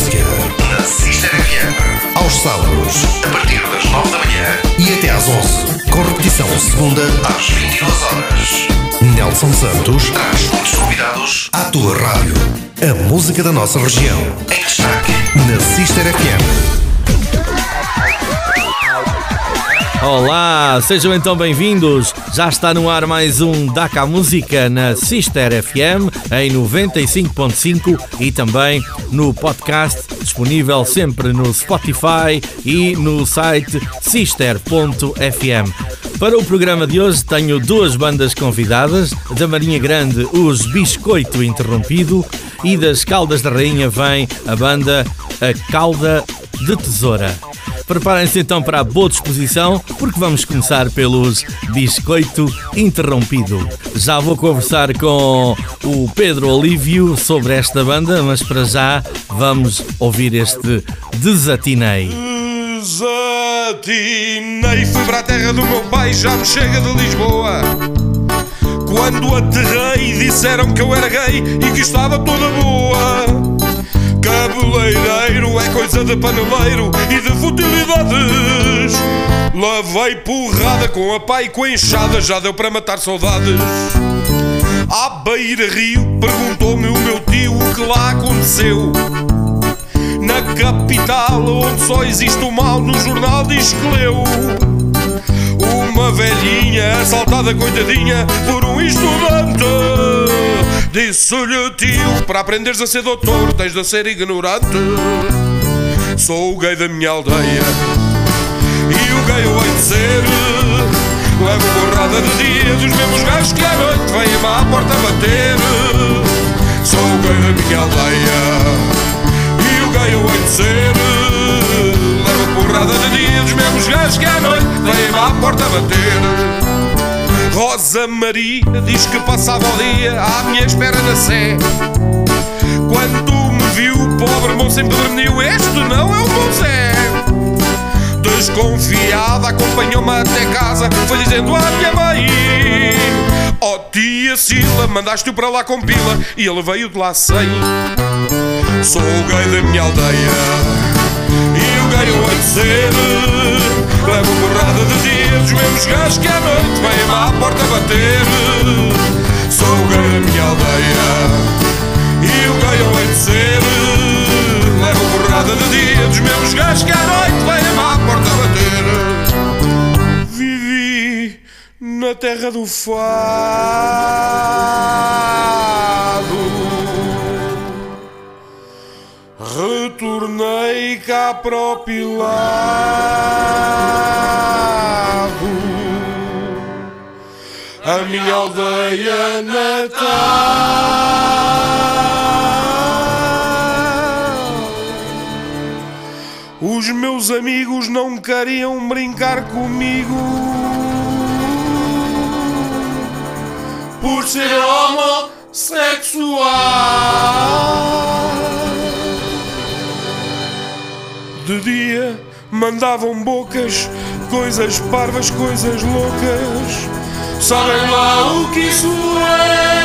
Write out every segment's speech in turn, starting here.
Música na Sister FM. Aos sábados, a partir das 9 da manhã e até às 11. Com repetição segunda às 22 horas. Nelson Santos traz muitos convidados à tua rádio. A música da nossa região. Em destaque na Sister FM. Olá, sejam então bem-vindos. Já está no ar mais um Daca Música na Sister FM em 95.5 e também no podcast disponível sempre no Spotify e no site sister.fm. Para o programa de hoje tenho duas bandas convidadas, da Marinha Grande os Biscoito Interrompido e das Caldas da Rainha vem a banda A Calda de Tesoura. Preparem-se então para a boa disposição, porque vamos começar pelos Biscoito Interrompido. Já vou conversar com o Pedro Olívio sobre esta banda, mas para já vamos ouvir este Desatinei. Desatinei, fui para a terra do meu pai, já me chega de Lisboa. Quando aterrei, disseram que eu era gay e que estava toda boa. Cabeleireiro é coisa de paneleiro e de futilidades. Lavei porrada com a pai com a enxada, já deu para matar saudades. À beira rio, perguntou-me o meu tio o que lá aconteceu. Na capital, onde só existe o mal, no jornal diz que leu. Uma velhinha assaltada, coitadinha, por um estudante. Disse-lhe tio, para aprenderes a ser doutor, tens de ser ignorante. Sou o gay da minha aldeia e o gay eu hei de ser. Levo borrada de dia dos mesmos gajos que à noite vêm-me à porta bater. Sou o gay da minha aldeia e o gay eu hei de ser. Levo porrada de dia dos mesmos gajos que à noite vêm-me à porta bater. Rosa Maria diz que passava o dia à minha espera na sé. Quando me viu, o pobre moço empederniu, este não é o bom Zé. Desconfiada, acompanhou-me até casa, foi dizendo à minha mãe: Oh tia Sila, mandaste-o para lá com pila, e ele veio de lá sem. Sou o gay da minha aldeia, e o gay eu hei de ser. Levo borrada de dia dos mesmos gajos que à noite vêm-me à porta bater. Sou o gay da minha aldeia e o gay eu hei de ser. Levo borrada de dia dos mesmos gajos que à noite vêm-me à porta bater. Vivi na terra do fado. Retornei cá para pilado A minha aldeia natal. Os meus amigos não queriam brincar comigo. Por ser homossexual De dia mandavam bocas, coisas parvas, coisas loucas. Sabem lá o que isso é?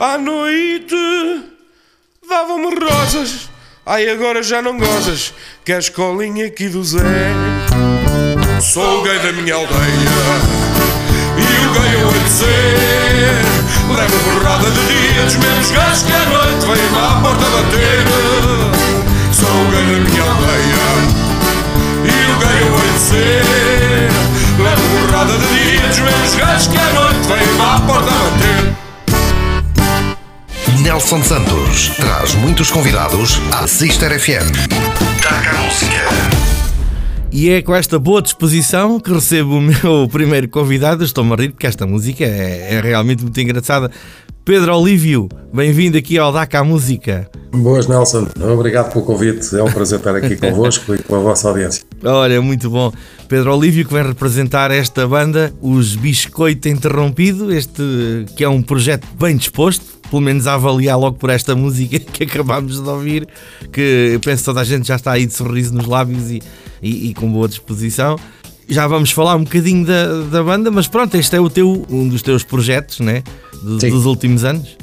À noite davam-me rosas. Ai, agora já não gozas, que a escolinha aqui do Zé. Sou o gay da minha aldeia e o gay eu hei de ser. Levo borrada de dia dos mesmos gajos que à noite vêm-me à porta bater. Sou o gay da minha aldeia e o gay eu hei de ser. Levo borrada de dia dos mesmos gajos que à noite vêm-me à porta bater. Nelson Santos traz muitos convidados à Sister FM. Daca Música. E é com esta boa disposição que recebo o meu primeiro convidado. Estou-me a rir porque esta música é, é realmente muito engraçada. Pedro Olívio, bem-vindo aqui ao DACA Música. Boas, Nelson. Obrigado pelo convite. É um prazer estar aqui convosco e com a vossa audiência. Olha, muito bom. Pedro Olívio que vem representar esta banda, os Biscoito Interrompido, este que é um projeto bem disposto, pelo menos a avaliar logo por esta música que acabámos de ouvir, que eu penso que toda a gente já está aí de sorriso nos lábios e, e, e com boa disposição. já vamos falar um bocadinho da, da banda, mas pronto, este é o teu, um dos teus projetos, né? Do, dos últimos anos.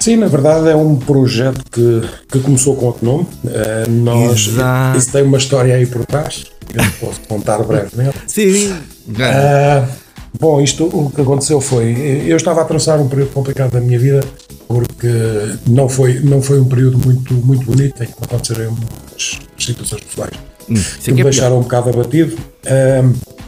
Sim, na verdade é um projeto que, que começou com outro nome. Uh, nós, Exato. Isso tem uma história aí por trás, eu posso contar brevemente. Sim. Uh, bom, isto o que aconteceu foi. Eu estava a atravessar um período complicado da minha vida porque não foi, não foi um período muito, muito bonito em que aconteceram umas situações pessoais hum, que me é deixaram um bocado abatido. Uh,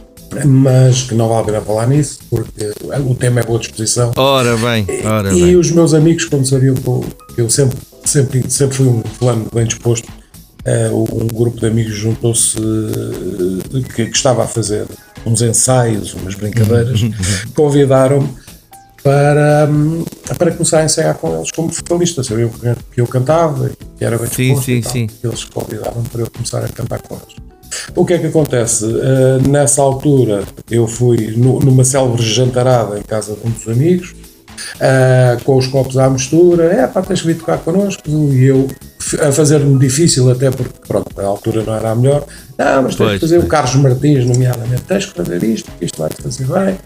mas que não vale a pena falar nisso, porque o tema é boa disposição. Ora bem, ora e, bem. E os meus amigos, quando sabiam que eu, eu sempre, sempre, sempre fui um plano bem disposto, uh, um grupo de amigos juntou-se uh, que, que, estava a fazer uns ensaios, umas brincadeiras, convidaram-me para, para começar a ensaiar com eles como vocalista. Sabiam que eu cantava, que era bem sim, sim, sim. Eles convidaram para eu começar a cantar com eles. O que é que acontece? Uh, nessa altura eu fui no, numa célebre jantarada em casa de um dos amigos, uh, com os copos à mistura, é pá, tens que vir tocar connosco, e eu a fazer-me difícil, até porque, pronto, a altura não era a melhor. Não, mas tens pois, que fazer pois. o Carlos Martins, nomeadamente, tens que fazer isto, porque isto vai-te fazer bem.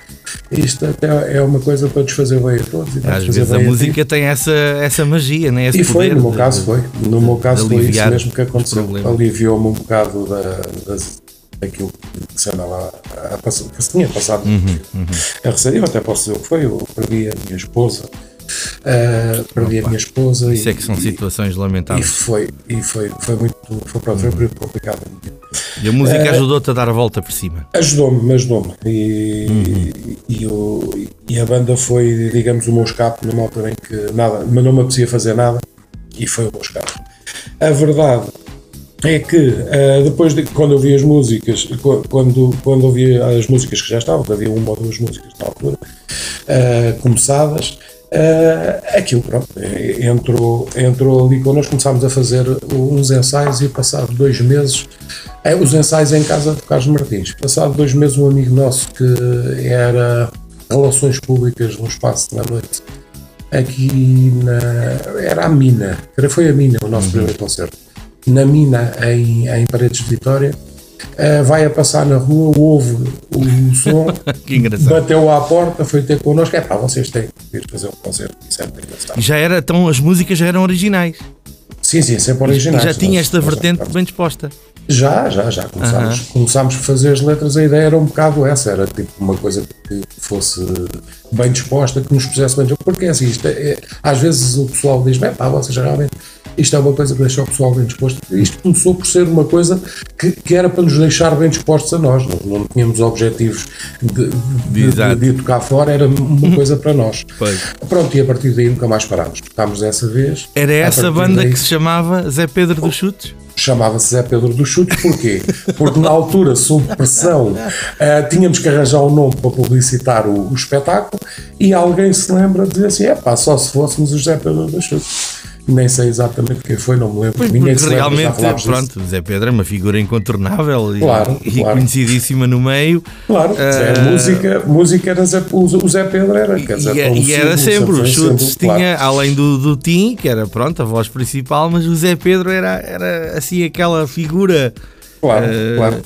Isto até é uma coisa para desfazer bem a todos. Às vezes a, a música tem essa, essa magia, né? esse E foi, no meu de, caso foi. No meu caso foi isso mesmo que aconteceu. Aliviou-me um bocado da, das, daquilo que se andava a, a, que se tinha passado uhum, uhum. a receber. Eu até posso dizer o que foi, eu perdi a minha esposa Uh, perdi Opa, a minha esposa. Isso e, é que são e, situações lamentáveis. E foi, e foi, foi muito foi, pronto, foi período complicado. E a música uh, ajudou-te a dar a volta por cima? Ajudou-me, ajudou-me. E, uhum. e, e, a banda foi, digamos, o meu escape numa altura em que nada, mas não me apetecia fazer nada e foi o meu escape. A verdade é que uh, depois de quando eu vi as músicas, quando, quando eu vi as músicas que já estavam, havia uma ou duas músicas na altura, uh, começadas, Uh, aquilo, pronto, entrou, entrou ali connosco, começámos a fazer uns ensaios e passado dois meses, é, os ensaios em casa de Carlos Martins, passado dois meses um amigo nosso que era Relações Públicas no Espaço da Noite, aqui na, era a Mina, foi a Mina o nosso uhum. primeiro concerto, na Mina em, em Paredes de Vitória, uh, vai a passar na rua, ouve o som, bateu à porta, foi ter connosco, é pá, vocês têm que vir fazer um concerto, isso é engraçado. Já era, então as músicas já eram originais? Sim, sim, sempre originais. Já tinha esta vertente bem disposta? Já, já, já. Começámos, começámos a fazer as letras, a ideia era um bocado essa, era tipo uma coisa que fosse bem disposta, que nos pusesse bem Porque é assim, isto é, é, às vezes o pessoal diz, bem, pá, vocês realmente isto é uma coisa que deixa o pessoal bem disposto. Isto começou por ser uma coisa que, que era para nos deixar bem dispostos a nós. Não, não tínhamos objetivos de, de, de, de, tocar fora, era uma coisa para nós. Pronto, e a partir daí nunca mais parámos. Tocámos dessa vez. Era essa banda daí, que se chamava Zé Pedro dos Chutes? chamava-se Zé Pedro dos Chutes, porquê? Porque na altura, sob pressão, uh, tínhamos que arranjar um nome para publicitar o, o, espetáculo e alguém se lembra de dizer assim: é pá, só se fôssemos o Zé Pedro dos Chutes nem sei exatamente quem foi, não me lembro. Pois, Ninguém se realmente, pronto, Zé Pedro é uma figura incontornável claro, e, claro. conhecidíssima no meio. Claro, uh, Zé, música, música era Zé, o Zé Pedro era. Quer dizer, e, e era sempre, os chutes tinha, claro. além do, do Tim, que era pronto, a voz principal, mas o Zé Pedro era, era assim aquela figura. Claro, uh, claro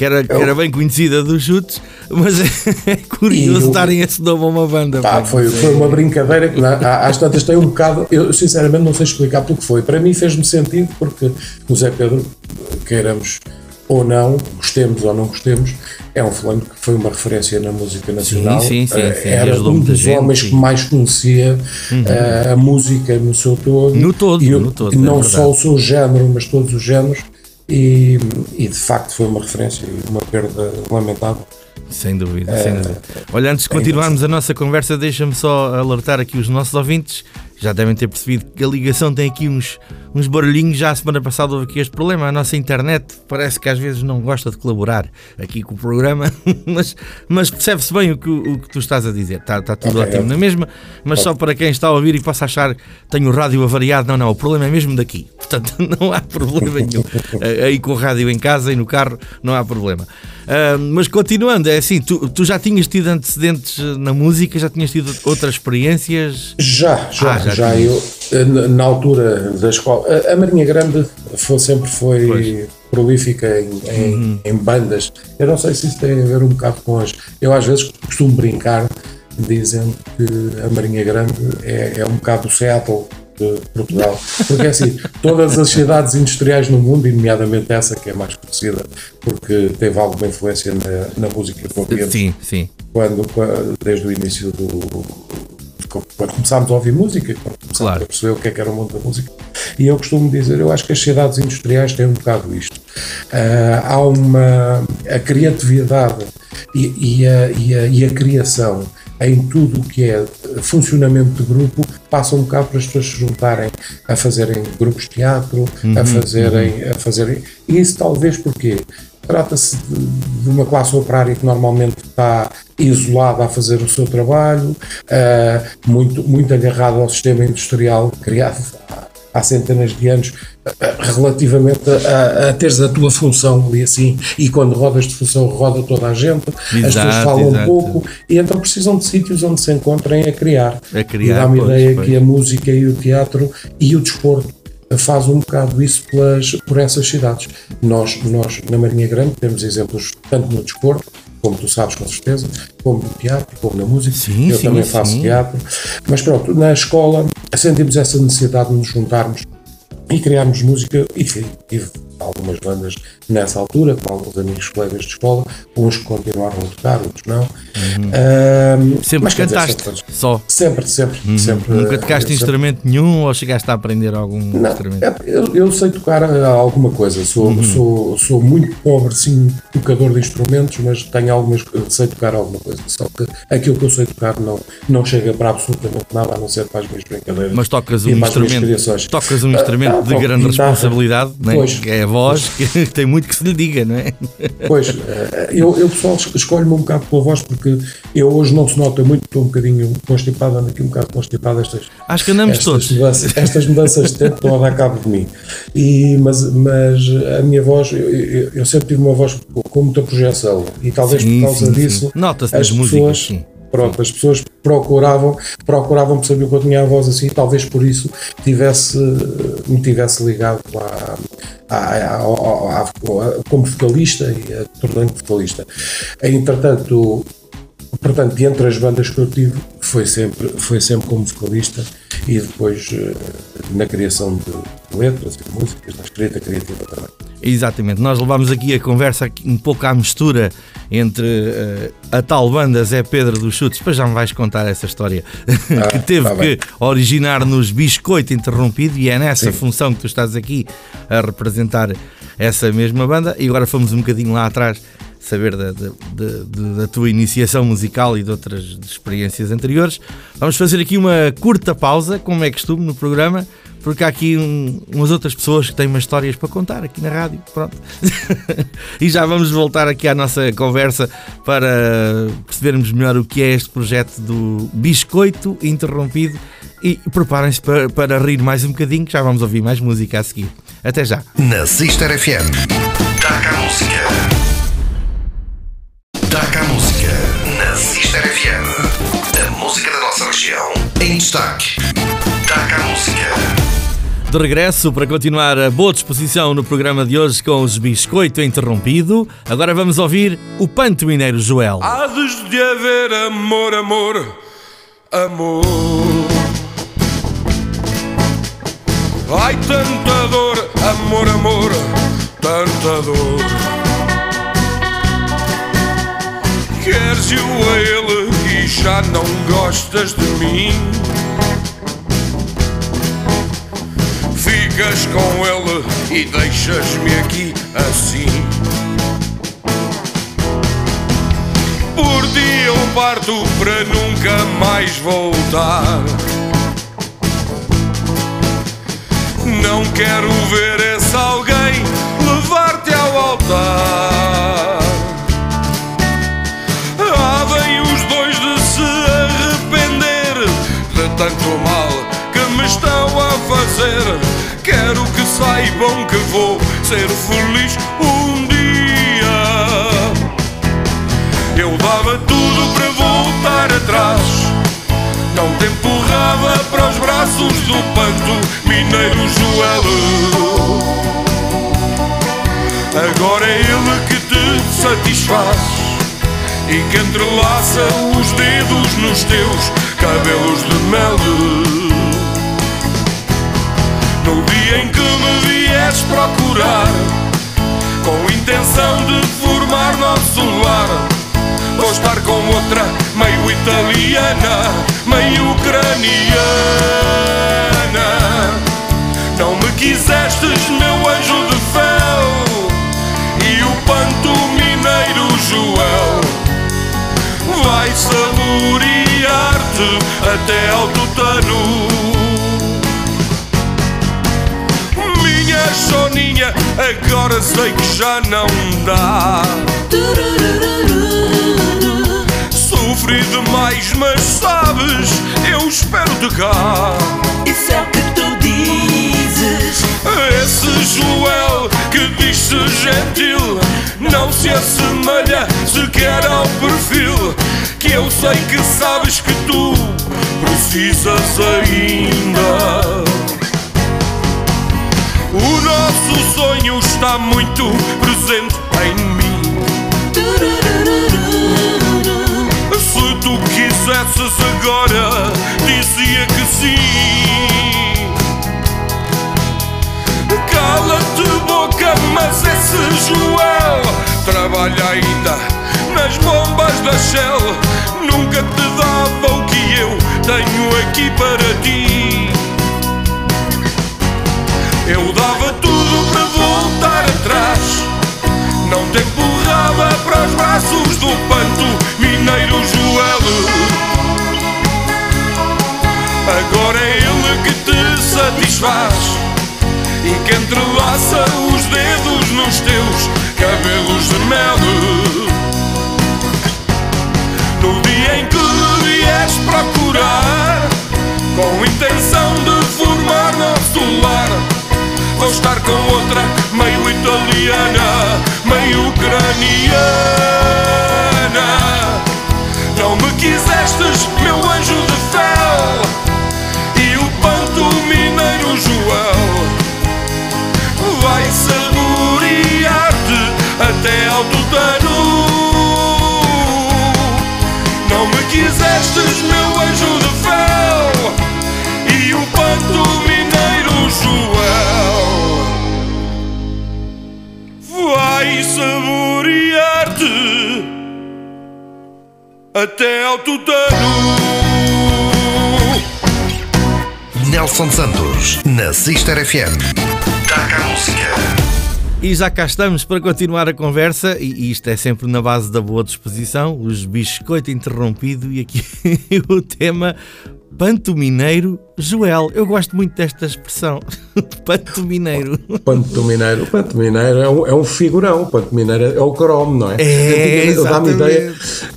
que era, que era bem conhecida dos chutes, mas é curioso eu, darem esse nome a uma banda. Pá, foi, foi uma brincadeira que às tantas tem um bocado. Eu sinceramente não sei explicar porque foi. Para mim fez-me sentido, porque o Zé Pedro, queiramos ou não, gostemos ou não gostemos, é um fulano que foi uma referência na música nacional. Sim, sim, sim, sim. Era um dos homens que mais conhecia uhum. uh, a música no seu todo. No todo, e, no todo. Não é só o seu género, mas todos os géneros. E, e, de facto foi uma referência e uma perda lamentável. Sem dúvida, é, sem dúvida. Olha, antes de continuarmos a nossa conversa, deixa-me só alertar aqui os nossos ouvintes já devem ter percebido que a ligação tem aqui uns, uns barulhinhos. Já a semana passada houve aqui este problema. A nossa internet parece que às vezes não gosta de colaborar aqui com o programa, mas, mas percebe-se bem o que, o que tu estás a dizer. Está, está tudo okay, ótimo na mesma, mas só para quem está a ouvir e possa achar que tenho o rádio avariado, não, não, o problema é mesmo daqui. Portanto, não há problema nenhum. Aí com o rádio em casa e no carro não há problema. Uh, mas continuando, é assim, tu, tu já tinhas tido antecedentes na música, já tinhas tido outras experiências? Já, já, ah, já, já eu, na altura da escola, a, Marinha Grande foi, sempre foi pois. prolífica em, em, uhum. em, bandas. Eu não sei se isso tem a ver um bocado com as. Eu às vezes costumo brincar dizendo que a Marinha Grande é, é um bocado o Seattle de Portugal. Porque assim, todas as cidades industriais no mundo, e nomeadamente essa que é mais conhecida, porque teve alguma influência na, na música que Sim, sim. Quando, desde o início do, quando começámos a ouvir música, quando começámos claro. a perceber o que é que era o mundo da música. E eu costumo dizer, eu acho que as cidades industriais têm um bocado isto. Uh, há uma. a criatividade e, e, a, e, a, e a criação em tudo o que é funcionamento de grupo passa um bocado para as pessoas se juntarem a fazerem grupos de teatro, uhum, a fazerem, uhum. a fazerem. E isso talvez porque trata-se de, de, uma classe operária que normalmente está isolada a fazer o seu trabalho, uh, muito, muito agarrada ao sistema industrial criado há centenas de anos relativamente a, a, a, teres a tua função ali assim e quando rodas de função roda toda a gente exato, as pessoas falam exato. um pouco e então precisam de sítios onde se encontrem a criar, a criar e dá-me ideia que a música e o teatro e o desporto faz um bocado isso pelas, por essas cidades nós, nós na Marinha Grande temos exemplos tanto no desporto como tu sabes com certeza, como no teatro, como na música. Sim, eu sim, também faço sim. teatro. Mas pronto, na escola sentimos essa necessidade de nos juntarmos e criarmos música e tive algumas bandas nessa altura, com alguns amigos colegas de escola, uns que continuaram a tocar, outros não. Uhum. Uh, sempre cantaste dizer, sempre, só? Sempre, sempre. Uhum. sempre Nunca tocaste instrumento nenhum ou chegaste a aprender algum não, instrumento? É, eu, eu, sei tocar alguma coisa, sou, uhum. sou, sou muito pobre, sim, tocador de instrumentos, mas tenho algumas, sei tocar alguma coisa, só que aquilo que eu sei tocar não, não chega para absolutamente nada, a não ser para as minhas brincadeiras. Mas tocas um instrumento, tocas um instrumento uh, de grande guitarra, responsabilidade, né? que é a voz, que tem muito que se lhe diga, não é? Pois, eh, eu, eu pessoal escolho-me um bocado pela voz porque eu hoje não se nota muito, estou um bocadinho constipado, ando aqui um bocado constipado estas. Acho que andamos estas todos. Mudanças, estas mudanças de tempo estão a dar cabo de mim. E, mas, mas a minha voz, eu, eu, sempre tive uma voz com muita projeção e talvez sim, por causa sim, disso. Nota-se nas músicas, Pronto, as pessoas procuravam, procuravam perceber que eu tinha a voz assim, talvez por isso tivesse, me tivesse ligado à, à, à como vocalista e tornando vocalista. Entretanto, portanto, entre as bandas que eu tive, foi sempre, foi sempre como vocalista e depois eh, na criação de letras e músicas, na escrita criativa também. Exatamente, nós levámos aqui a conversa um pouco à mistura entre uh, a tal banda Zé Pedro dos Chutes, depois já me vais contar essa história, ah, que teve tá que originar nos Biscoito Interrompido e é nessa Sim. função que tu estás aqui a representar essa mesma banda e agora fomos um bocadinho lá atrás saber da, da, da, da, tua iniciação musical e de outras experiências anteriores. Vamos fazer aqui uma curta pausa, como é costume no programa, porque há aqui um, umas outras pessoas que têm umas histórias para contar aqui na rádio. Pronto. e já vamos voltar aqui à nossa conversa para percebermos melhor o que é este projeto do Biscoito Interrompido. E preparem-se para, para rir mais um bocadinho, que já vamos ouvir mais música a seguir. Até já. Na Sister FM. Taca a música. Destaque. Taca a música. De regresso para continuar a boa disposição no programa de hoje com os Biscoito Interrompido. Agora vamos ouvir o Panto Mineiro Joel. Há de haver amor, amor, amor. Ai, tanta dor, amor, amor, tanta dor. Queres eu a ele já não gostas de mim? ficas com ele e deixas-me aqui assim. Por ti eu parto para nunca mais voltar. Não quero ver esse alguém levar-te ao altar. Fazer. Quero que saibam que vou ser feliz um dia. Eu dava tudo para voltar atrás. Não te empurrava para os braços do panto mineiro Joel. Agora é ele que te satisfaz e que entrelaça os dedos nos teus cabelos de mel. No dia em que me vies procurar, com intenção de formar nosso lar, vou estar com outra meio italiana, meio ucraniana. Não me quisestes, meu anjo de fel, e o panto mineiro Joel vai saborear-te até ao tutano. Minha soninha, agora sei que já não dá. Sofri demais, mas sabes, eu espero-te cá. Isso é o que tu dizes. Esse Joel que diz-se gentil não se assemelha sequer ao perfil que eu sei que sabes que tu precisas ainda. O nosso sonho está muito presente em mim. Se tu quisesses agora, dizia que sim. Cala-te boca, mas esse Joel trabalha ainda nas bombas da Shell. Nunca te dava o que eu tenho aqui para ti. Eu dava tudo para voltar atrás. Não te empurrava para os braços do panto mineiro Joel. Agora é ele que te satisfaz e que entrelaça os dedos nos teus cabelos de mel. No dia em que me vies procurar, com intenção de formar nosso lar, vou estar com outra meio italiana, meio ucraniana. Não me quisestes, meu anjo de fel, e o panto mineiro Joel vai saborear-te até ao tutano. Não me quisestes, meu até ao tutano. Nelson Santos, na Sister FM. Taca a música. E já cá estamos para continuar a conversa, e isto é sempre na base da boa disposição, os biscoito interrompido, e aqui o tema Panto Mineiro Joel. Eu gosto muito desta expressão, Panto Mineiro. Panto Mineiro, o Panto Mineiro é um, é um figurão, o Panto Mineiro é o cromo, não é? É, eu dá-me exatamente. ideia,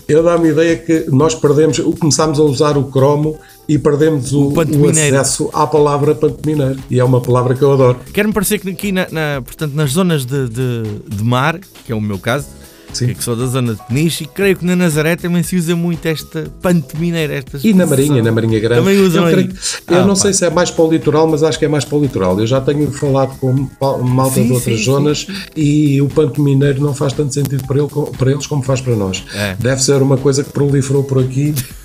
eu dá-me ideia que nós perdemos, começámos a usar o cromo e perdemos o, o Mineiro. acesso à palavra Panto Mineiro. E é uma palavra que eu adoro. Quero-me parecer que aqui, na, na- portanto, nas zonas de, de, de mar, que é o meu caso, Sim. que sou da zona de Peniche, e creio que na Nazaré também se usa muito esta Panto Mineiro. Esta E na. Marinha, na Marinha Grande. Também usam eu creio eu Ah, não pá. sei se é mais para o litoral, mas acho que é mais para o litoral. Eu já tenho falado com malta Sim, de outras sim, zonas e o panto mineiro não faz tanto sentido para, ele para eles como faz para nós. É. Deve ser uma coisa que proliferou por aqui.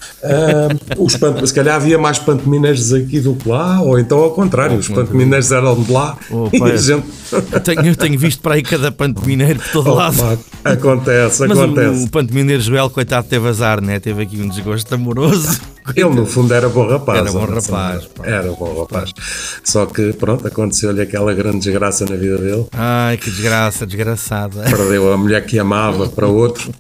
Os panto, se calhar havia mais pantomineiros aqui do que lá, ou então ao contrário, os pantomineiros eram de lá Oh, e a gente. Eu tenho, eu tenho visto para aí cada Panto Mineiro por todo Oh, lado. pá, acontece, Mas o, acontece. o Panto Mineiro Joel, coitado, teve azar, né? Teve aqui um desgosto amoroso. Ele, no fundo, era bom rapaz. Era bom rapaz, pá. Era bom rapaz. Só que, pronto, aconteceu-lhe aquela grande desgraça na vida dele. Ai, que desgraça, desgraçada. Perdeu a mulher que amava para outro.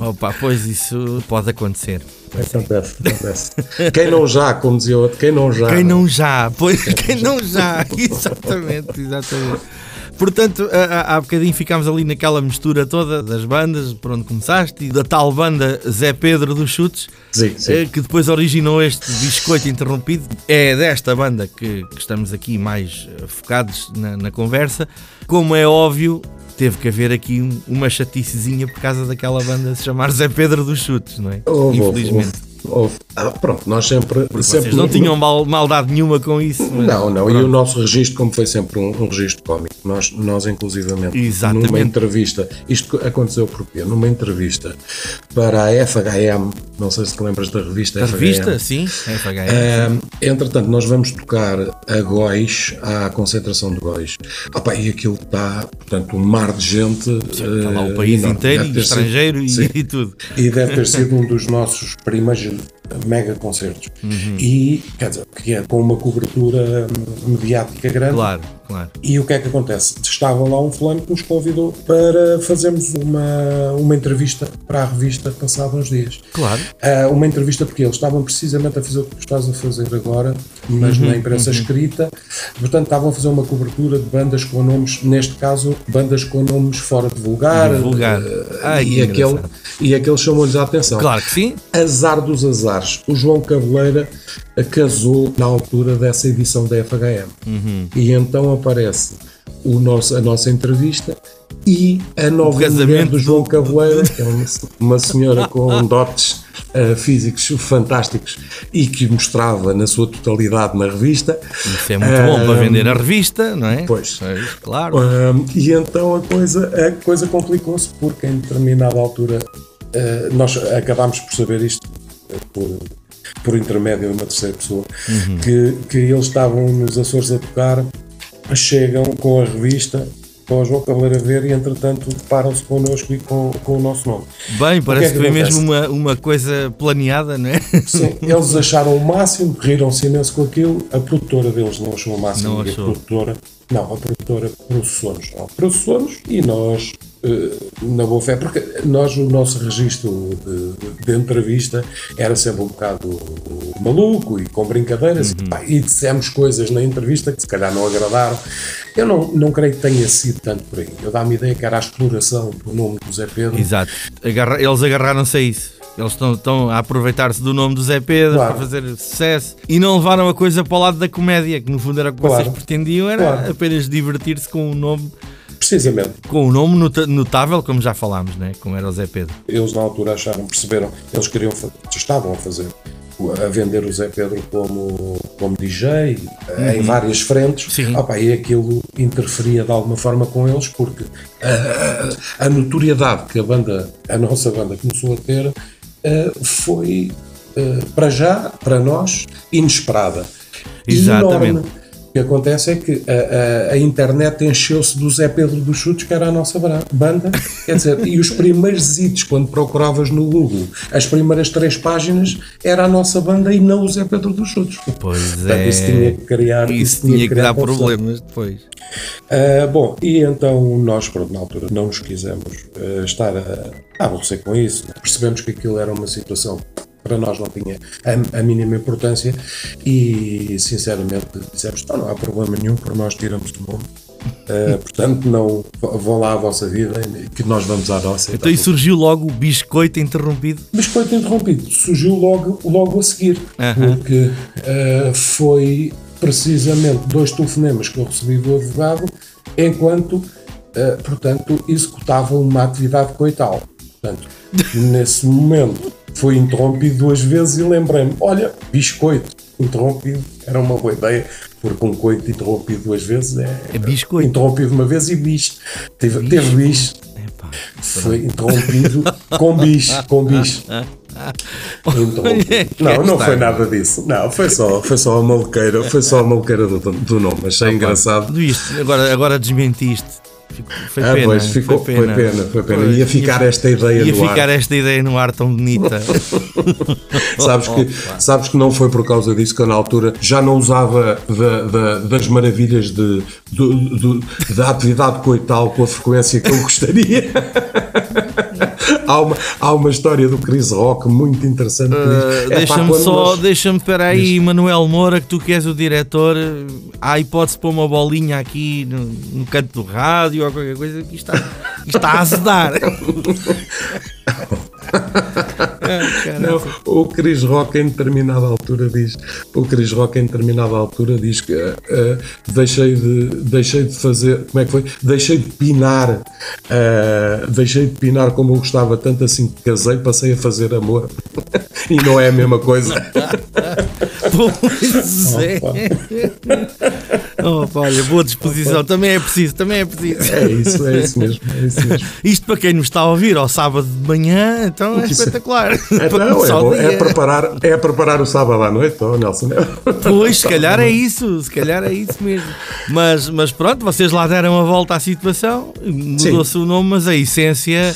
Opa, pois isso pode acontecer. Acontece, acontece. Quem não já, como dizia o outro, quem não já. Quem não já, pois quem não já, exatamente, exatamente. Portanto, há, há bocadinho ficámos ali naquela mistura toda das bandas, por onde começaste, e da tal banda Zé Pedro dos Chutes, Sim, sim. eh, que depois originou este biscoito interrompido. É desta banda que, que estamos aqui mais eh, focados na, na conversa. Como é óbvio, teve que haver aqui um- uma chaticezinha por causa daquela banda se chamar Zé Pedro dos Chutes, não é? Houve, Infelizmente. houve. Houve. Ah, pronto, nós sempre. não tinham mal- maldade nenhuma com isso. mas- Não, não, e Pronto. o nosso registro, como foi sempre um, um registro cómico, nós, nós inclusivamente, Exatamente. numa entrevista, isto aconteceu porquê? Numa entrevista para a FHM, não sei se te lembras da revista A FHM. revista, sim, FHM. Ahm, entretanto, nós vamos tocar a Góis, à concentração de Góis. E aquilo está, portanto, um mar de gente. Está lá o eh, país enorme. inteiro, e ter sido- estrangeiro e, e tudo. e deve ter sido um dos nossos primeiros mega concertos. Uhum. E, quer dizer, que é com uma cobertura mediática grande. Claro, claro. E o que é que acontece? Estava lá um fulano que nos convidou para fazermos uma, uma entrevista para a revista passado uns dias. Claro. Ah, uma entrevista porque eles estavam precisamente a fazer o que tu estás a fazer agora, mas Uhum, na imprensa escrita. Portanto, estavam a fazer uma cobertura de bandas com nomes, neste caso, bandas com nomes fora de vulgar. Vulgar. ah, Ai, e, que aquele, e aquele chamou-lhes a atenção. Claro que sim. Azar dos azares. O João Cabeleira casou na altura dessa edição da FHM. Uhum. E então aparece o nosso, a nossa entrevista e a nova mulher do João Cabeleira, que é uma, senhora com dotes eh, físicos fantásticos e que mostrava na sua totalidade na revista. Isso é muito bom para vender a revista, não é? Pois. claro. Um, e então a coisa, a coisa complicou-se porque em determinada altura uh, nós acabámos por saber isto uh, por, por intermédio de uma terceira pessoa que, que eles estavam nos Açores a tocar, chegam com a revista para o João Cabeleira ver e entretanto deparam-se connosco e com, com o nosso nome. Bem, parece que que foi mesmo uma, uma coisa planeada, não é? Sim, eles acharam o máximo, riram-se imenso com aquilo. A produtora deles não achou o máximo. Não e a achou. produtora, não, a produtora processou-nos. Processou-nos e nós, na boa fé, porque nós, o nosso registro de, de entrevista era sempre um bocado maluco e com brincadeiras. Uhum. E, pá, e dissemos coisas na entrevista que se calhar não agradaram. Eu não, não creio que tenha sido tanto por aí. Eu dá-me ideia que era a exploração do nome do Zé Pedro. Exato. Agarra- eles agarraram-se a isso. Eles estão, estão a aproveitar-se do nome do Zé Pedro Claro. para fazer sucesso e não levaram a coisa para o lado da comédia, que no fundo era o que vocês Claro. pretendiam, era Claro. apenas divertir-se com um nome, Precisamente. com um nome notável, como já falámos, né? como era o Zé Pedro. eles na altura acharam, perceberam, eles queriam, estavam a fazer, a vender o Zé Pedro como, como DJ em várias frentes, Sim. Opa, e aquilo interferia de alguma forma com eles, porque a, a notoriedade que a banda, a nossa banda começou a ter, eh, foi, eh, para já, para nós, inesperada. Exatamente. enorme. O que acontece é que a, a- a internet encheu-se do Zé Pedro dos Chutes, que era a nossa banda. Quer dizer, e os primeiros hits, quando procuravas no Google, as primeiras três páginas, era a nossa banda e não o Zé Pedro dos Chutes. Pois Portanto, é. isso tinha que criar. Isso tinha tinha que criar dar confusão. problemas depois. Ah, bom, e então nós, pronto, na altura não nos quisemos ah, estar a, a aborrecer com isso. Percebemos que aquilo era uma situação para nós não tinha a, a mínima importância e, sinceramente, dissemos: não, não há problema nenhum, por nós tiramos o nome. Ah, portanto, não vão lá à vossa vida, que nós vamos à nossa. Então aí surgiu logo o biscoito interrompido. Biscoito interrompido surgiu logo, logo a seguir, porque eh, foi precisamente dois telefonemas que eu recebi do advogado enquanto, eh, portanto, executava uma atividade coital. Portanto, nesse momento foi interrompido duas vezes e lembrei-me: olha, biscoito interrompido era uma boa ideia, porque um coito interrompido duas vezes é, É biscoito. interrompido uma vez e bis. Teve, teve bis. Epá. Foi interrompido com bis, com. Interrompido. Não, não foi nada disso. Não, foi só, foi só a maluqueira, foi só a maluqueira do, do nome. Achei engraçado. Tudo isto, agora, agora desmentiste. Foi Ah, pena. pois, ficou, foi pena, foi pena. Pois, Ia ficar esta ideia Ia no ficar ar. esta ideia no ar tão bonita. Sabes que, sabes que não foi por causa disso que eu na altura já não usava da- da- das maravilhas de, do- do- da atividade coital com a frequência que eu gostaria. há, uma, há uma história do Chris Rock muito interessante que diz, "Epá, Ah, deixa-me só, nós- deixa-me, espera aí, Manuel Moura, que tu que és o diretor, há hipótese de pôr uma bolinha aqui no, no canto do rádio ou qualquer coisa que isto está, está a azedar. Não, o Chris Rock em determinada altura diz, o Chris Rock em determinada altura diz que eh, deixei de deixei de fazer, como é que foi? Deixei de pinar, eh, deixei de pinar como eu gostava tanto assim que casei, passei a fazer amor. e não é a mesma coisa. Pois é. Olha, boa disposição. Também é preciso, também é preciso. É isso, é isso mesmo, é isso mesmo. Isto para quem nos está a ouvir ao sábado de manhã, então é Isso- espetacular. Então, é, Só bom, é, preparar, é preparar o sábado à noite, oh, Nelson. Pois, se calhar é isso, se calhar é isso mesmo. Mas, mas pronto, vocês lá deram a volta à situação, mudou-se o nome, mas a essência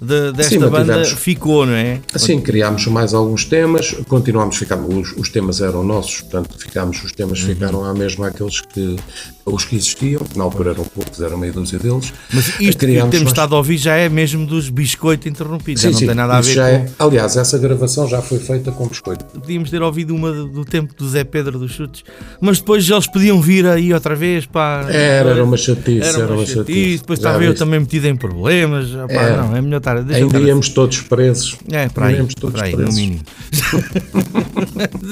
de- desta Sim, banda mantivemos. ficou, não é? Assim, criámos mais alguns temas, continuámos, ficámos, os, os temas eram nossos, portanto, ficámos, os temas Uhum. ficaram à mesma aqueles que, os que existiam, na altura eram poucos, eram meia dúzia deles. Mas isto que temos mais- estado a ouvir já é mesmo dos biscoito interrompidos, já Sim, não sim, tem nada a ver já com. é- aliás, essa gravação já foi feita com biscoito. Podíamos ter ouvido uma do tempo do Zé Pedro dos Chutes, mas depois eles podiam vir aí outra vez. Pá, Era, era uma chatice, Era uma chatice, chatice. depois Já estava eu também metido em problemas. Pá, Era. não, é melhor estar. Deixa eu Ainda estar íamos todos presos. É, para aí, todos para aí no presos. mínimo.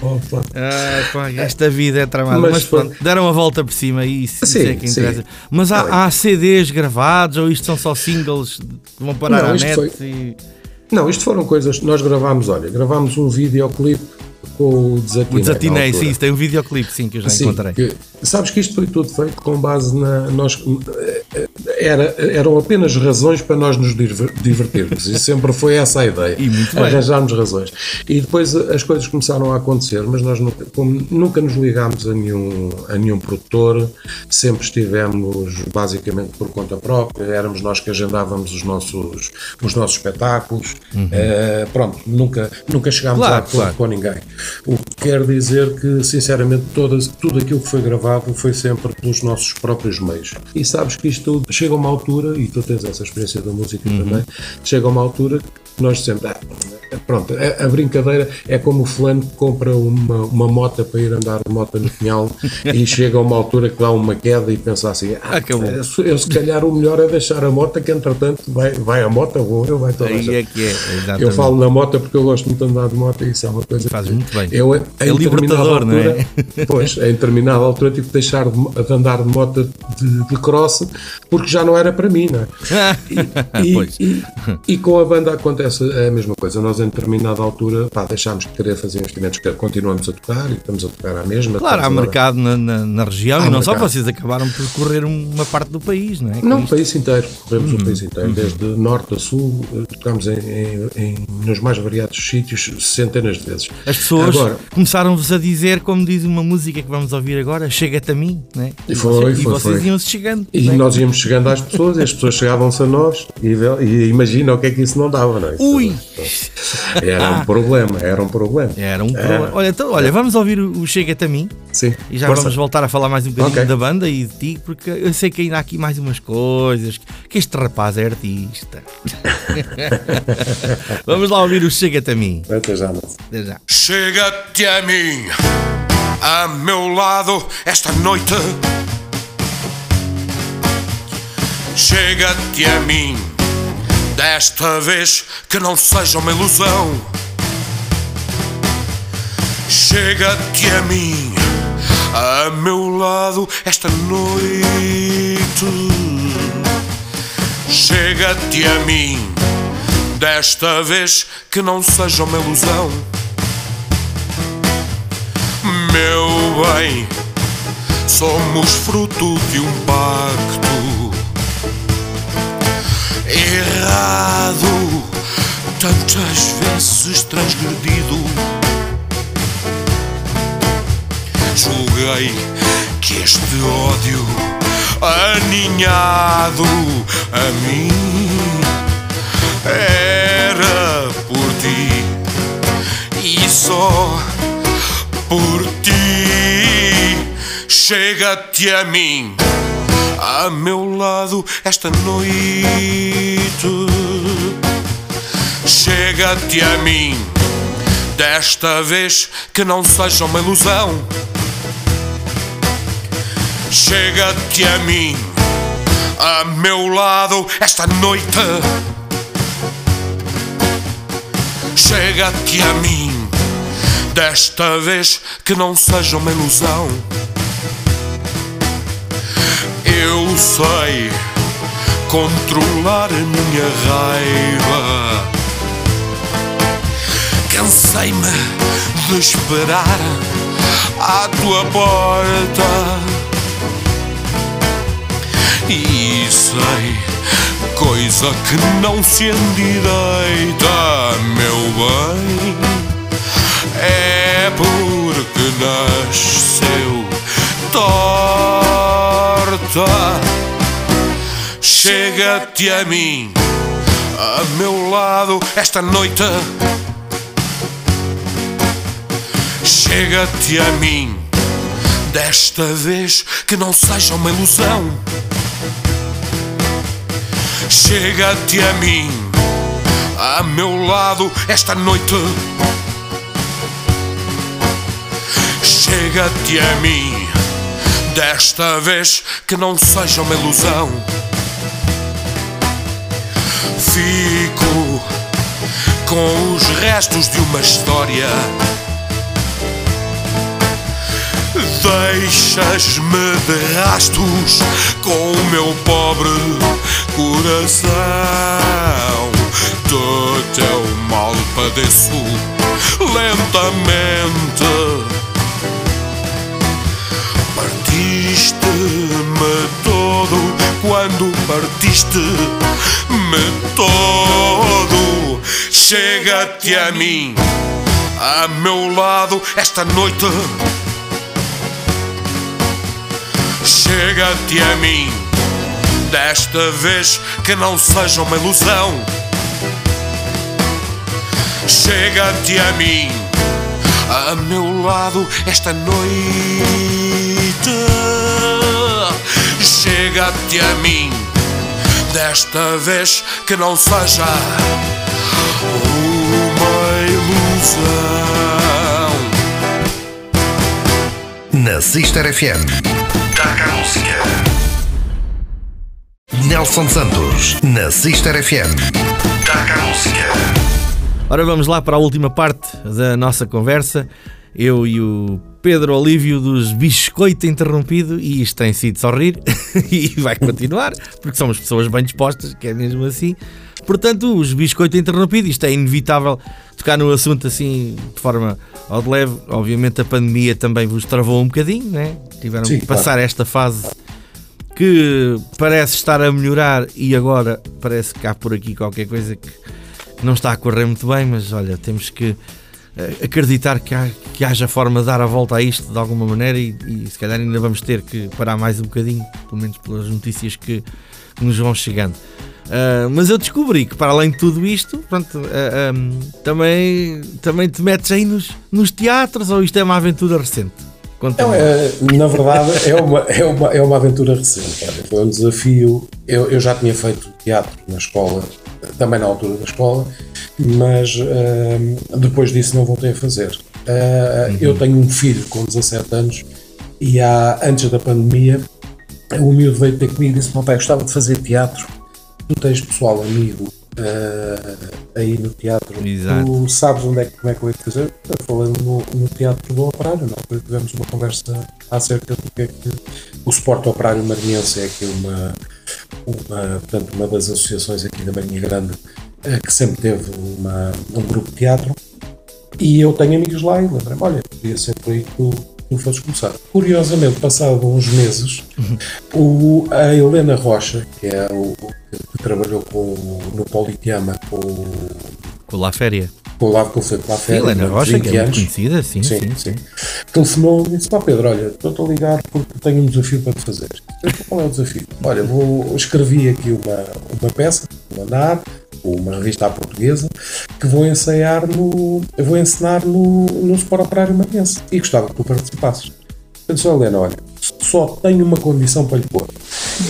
Opa. Ah, pá, esta vida é tramada. Mas, Mas pronto, deram a volta por cima e isso, isso Sim, é que sim. interessa. Mas há, há CDs gravados ou isto são só singles que vão parar Não, à net? foi- e- Não, isto foram coisas que nós gravámos, olha, gravámos um videoclipe com o Desatinei. O desatinei, sim, isso tem um videoclipe sim, que eu já Sim, encontrei. que- sabes que isto foi tudo feito com base na. Nós, era, eram apenas razões para nós nos diver- divertirmos e sempre foi essa a ideia. E muito bem. Arranjarmos razões. E depois as coisas começaram a acontecer, mas nós nunca, como nunca nos ligámos a nenhum, a nenhum produtor, sempre estivemos basicamente por conta própria, éramos nós que agendávamos os nossos, os nossos espetáculos. Eh, pronto, nunca, nunca chegámos Claro, a acordo claro. com ninguém. O que quer dizer que, sinceramente, todas, tudo aquilo que foi gravado foi sempre pelos nossos próprios meios. E sabes que isto chega a uma altura, e tu tens essa experiência da música Uhum. também, chega a uma altura que nós sempre. Ah, pronto, a, a brincadeira é como o fulano que compra uma, uma moto para ir andar de moto no pinhal e chega a uma altura que dá uma queda e pensa assim: ah, Acabou. eu, eu, se calhar o melhor é deixar a moto, que entretanto vai, vai a moto, vou eu, vai toda a Aí gente. é que é, exatamente. Eu falo na moto porque eu gosto muito de andar de moto e isso é uma coisa Fazes que- muito bem. Eu, É libertador, não é? altura- Pois, em determinada altura tive que deixar de, de andar de moto de, de cross porque já não era para mim, não é? E, Pois. e, e com a banda acontece a mesma coisa. Nós, em determinada altura, pá, deixámos de querer fazer investimentos, que continuamos a tocar e estamos a tocar à mesma. Claro, há agora- mercado na, na, na região Há e não só mercado. vocês acabaram por correr uma parte do país, não é? Não, o isto. país inteiro, corremos Uhum. o país inteiro, desde norte a sul, eh, tocamos em, em- em- nos mais variados sítios centenas de vezes. As pessoas Agora, começaram-vos a dizer, como diz uma música que vamos ouvir agora, chega-te a mim, né? E foi, e foi, vocês foi. iam-se chegando. E né? nós íamos chegando às pessoas e as pessoas chegavam-se a nós e, e imagina o que é que isso não dava, não é? Isso- Ui! Era um problema, era um problema. Era um problema. Olha, então, olha, vamos ouvir o Chega-te a mim Sim. e já Força. vamos voltar a falar mais um bocadinho Ok. da banda e de ti, porque eu sei que ainda há aqui mais umas coisas, que este rapaz é artista. vamos lá ouvir o Chega-te a mim. Até já. Até já. Chega-te a mim, a meu lado, esta noite. Chega-te a mim, desta vez que não seja uma ilusão. Chega-te a mim, a meu lado, esta noite. Chega-te a mim, desta vez que não seja uma ilusão. Meu bem, somos fruto de um pacto errado, tantas vezes transgredido. Julguei que este ódio aninhado a mim era por ti e só por ti. Chega-te a mim, a meu lado, esta noite. Chega-te a mim, desta vez que não seja uma ilusão. Chega-te a mim, a meu lado, esta noite. Chega-te a mim, desta vez que não seja uma ilusão. Sei controlar a minha raiva. Cansei-me de esperar à tua porta. E sei coisa que não se endireita, meu bem. É porque nasceu torta. Chega-te a mim, a meu lado, esta noite. Chega-te a mim, desta vez que não seja uma ilusão. Chega-te a mim, a meu lado, esta noite. Chega-te a mim, desta vez que não seja uma ilusão. Fico com os restos de uma história. Deixas-me de rastos com o meu pobre coração. Do teu mal padeço lentamente. Partiste-me todo quando partiste-me todo. Chega-te a mim, a meu lado, esta noite. Chega-te a mim, desta vez que não seja uma ilusão. Chega-te a mim, a meu lado, esta noite. Chega-te a mim, desta vez que não seja uma ilusão. Na Sister FM. Taca a música. Nelson Santos. Na Sister FM. Taca a música. Ora, vamos lá para a última parte da nossa conversa. Eu e o Pedro Olívio dos Biscoito Interrompido, e isto tem sido só rir, e vai continuar, porque somos pessoas bem dispostas, que é mesmo assim. Portanto, os Biscoito Interrompido, isto é inevitável tocar no assunto assim de forma ao de leve. Obviamente, a pandemia também vos travou um bocadinho, né? Tiveram Sim, que passar esta fase que parece estar a melhorar e agora parece que há por aqui qualquer coisa que não está a correr muito bem, mas olha, temos que acreditar que, há, que haja forma de dar a volta a isto de alguma maneira e, e se calhar ainda vamos ter que parar mais um bocadinho, pelo menos pelas notícias que, nos vão chegando. Ah, mas eu descobri que para além de tudo isto, pronto, ah, ahm, também, também te metes aí nos, nos teatros ou isto é uma aventura recente? Não, é, na verdade, é uma, é, uma, é uma aventura recente. Foi um desafio. Eu, eu já tinha feito teatro na escola, também na altura da escola, mas hum, depois disso não voltei a fazer. Ah, Eu tenho um filho com 17 anos e há, antes da pandemia, o miúdo veio ter comigo e disse: Meu pai, gostava de fazer teatro. Tu tens pessoal amigo ah, aí no teatro. Exato. Tu sabes onde é, que- como é que eu ia fazer? Eu falei no, no Teatro do Operário, não? Tivemos uma conversa acerca do que é que o Suporte Operário Marinhense é aqui uma, uma, portanto, uma das associações aqui da Marinha Grande eh, que sempre teve uma, um grupo de teatro e eu tenho amigos lá e lembrei-me, olha, podia ser por aí que tu, tu fosses começar. Curiosamente, passado uns meses, o, a Helena Rocha, que é o que, trabalhou com, no Politeama com, Com a féria. o lado que para a férias, Helena Rocha, 20 que é muito conhecida, sim, sim, Sim, sim. Telefonou e disse: Pá, Pedro, olha, estou-te a ligar porque tenho um desafio para te fazer. Eu Qual é o desafio? Olha, vou, escrevi aqui uma, uma peça, vou mandar, uma revista à portuguesa, que vou ensaiar no. vou ensinar no, no Sport Operário Marinhense. E gostava que tu participasses. Disse: Helena, olha, só tenho uma condição para lhe pôr.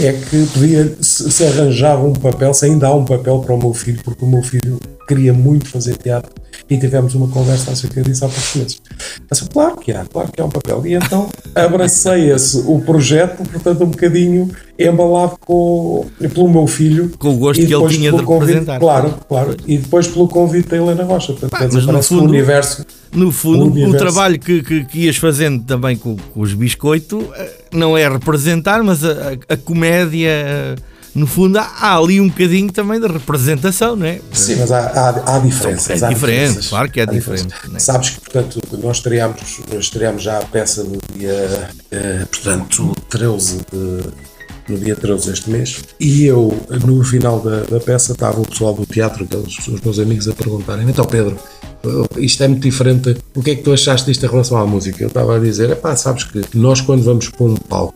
É que podia, se, se arranjava um papel, se ainda há um papel para o meu filho, porque o meu filho queria muito fazer teatro E tivemos uma conversa acerca disso há poucos meses. Disse, claro que há, claro que há um papel. E então abracei esse, o projeto, portanto, um bocadinho embalado com, pelo meu filho. Com o gosto que ele tinha de convite- representar. Claro, claro. E depois pelo convite da Helena Rocha. Portanto, dizer, mas no fundo- o universo. No fundo, O o, trabalho que, que, que ias fazendo também com, com os biscoito eh, não é representar, mas a, a- a comédia, eh, no fundo, há, há ali um bocadinho também de representação, não é? Sim, mas há, há, há diferenças. É diferente, diferenças. claro que é diferente, né? Sabes que, portanto, nós estreámos, estreámos já a peça no dia, eh, portanto, 13 de. No dia 13 deste mês, e eu, no final da, da peça, estava o pessoal do teatro, aqueles, os meus amigos, a perguntarem: então, Pedro, isto é muito diferente, o que é que tu achaste disto em relação à música? Eu estava a dizer: é pá, sabes que nós, quando vamos para um palco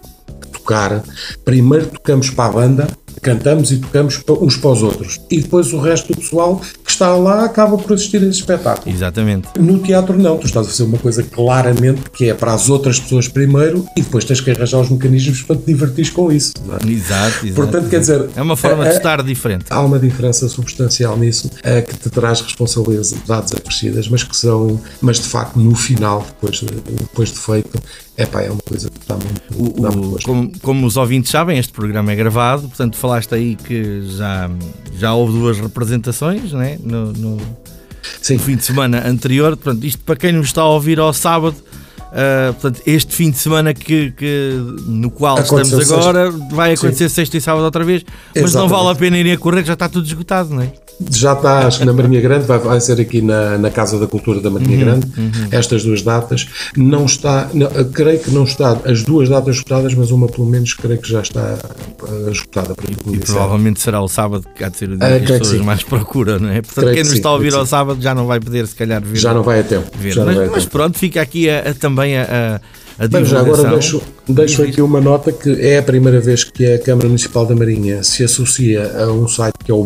tocar, primeiro tocamos para a banda, cantamos e tocamos uns para os outros. E depois o resto do pessoal que está lá acaba por assistir a esse espetáculo. Exatamente. No teatro não, tu estás a fazer uma coisa claramente que é para as outras pessoas primeiro e depois tens que arranjar os mecanismos para te divertir com isso. é? Exato, exato. Portanto, quer dizer, É uma forma de é- é- estar diferente. Há uma diferença substancial nisso que te traz responsabilidades acrescidas, mas que são, mas de facto no final, depois, de- depois de feito, epá, é uma coisa que dá muito, O- dá muito o- gosto. como, como os ouvintes sabem, este programa é gravado, portanto falaste aí que já, já houve duas representações né? no, no- Sim. no fim de semana anterior. Portanto, isto para quem nos está a ouvir ao sábado, ah, portanto, este fim de semana que, que- no qual Aconteceu estamos agora vai acontecer sexta e sábado outra vez, mas não Exatamente. vale a pena irem a correr, já está tudo esgotado, não é? Já está, acho que na Marinha Grande, vai, vai ser aqui na, na Casa da Cultura da Uhum, Marinha Grande, estas duas datas. Não está, não, creio que não está, as duas datas esgotadas, mas uma pelo menos creio que já está eh, esgotada para mim. E provavelmente será o sábado que há de ser o dia Ah, que as pessoas mais procuram, não é? Portanto, Creio quem que nos está a ouvir ao sábado já não vai poder, se calhar, ver. Já não vai a tempo. Mas, vai mas pronto, fica aqui a- a- também a, a, Bem, já agora deixo, deixo aqui uma nota que é a primeira vez que a Câmara Municipal da Marinha se associa a um site que é o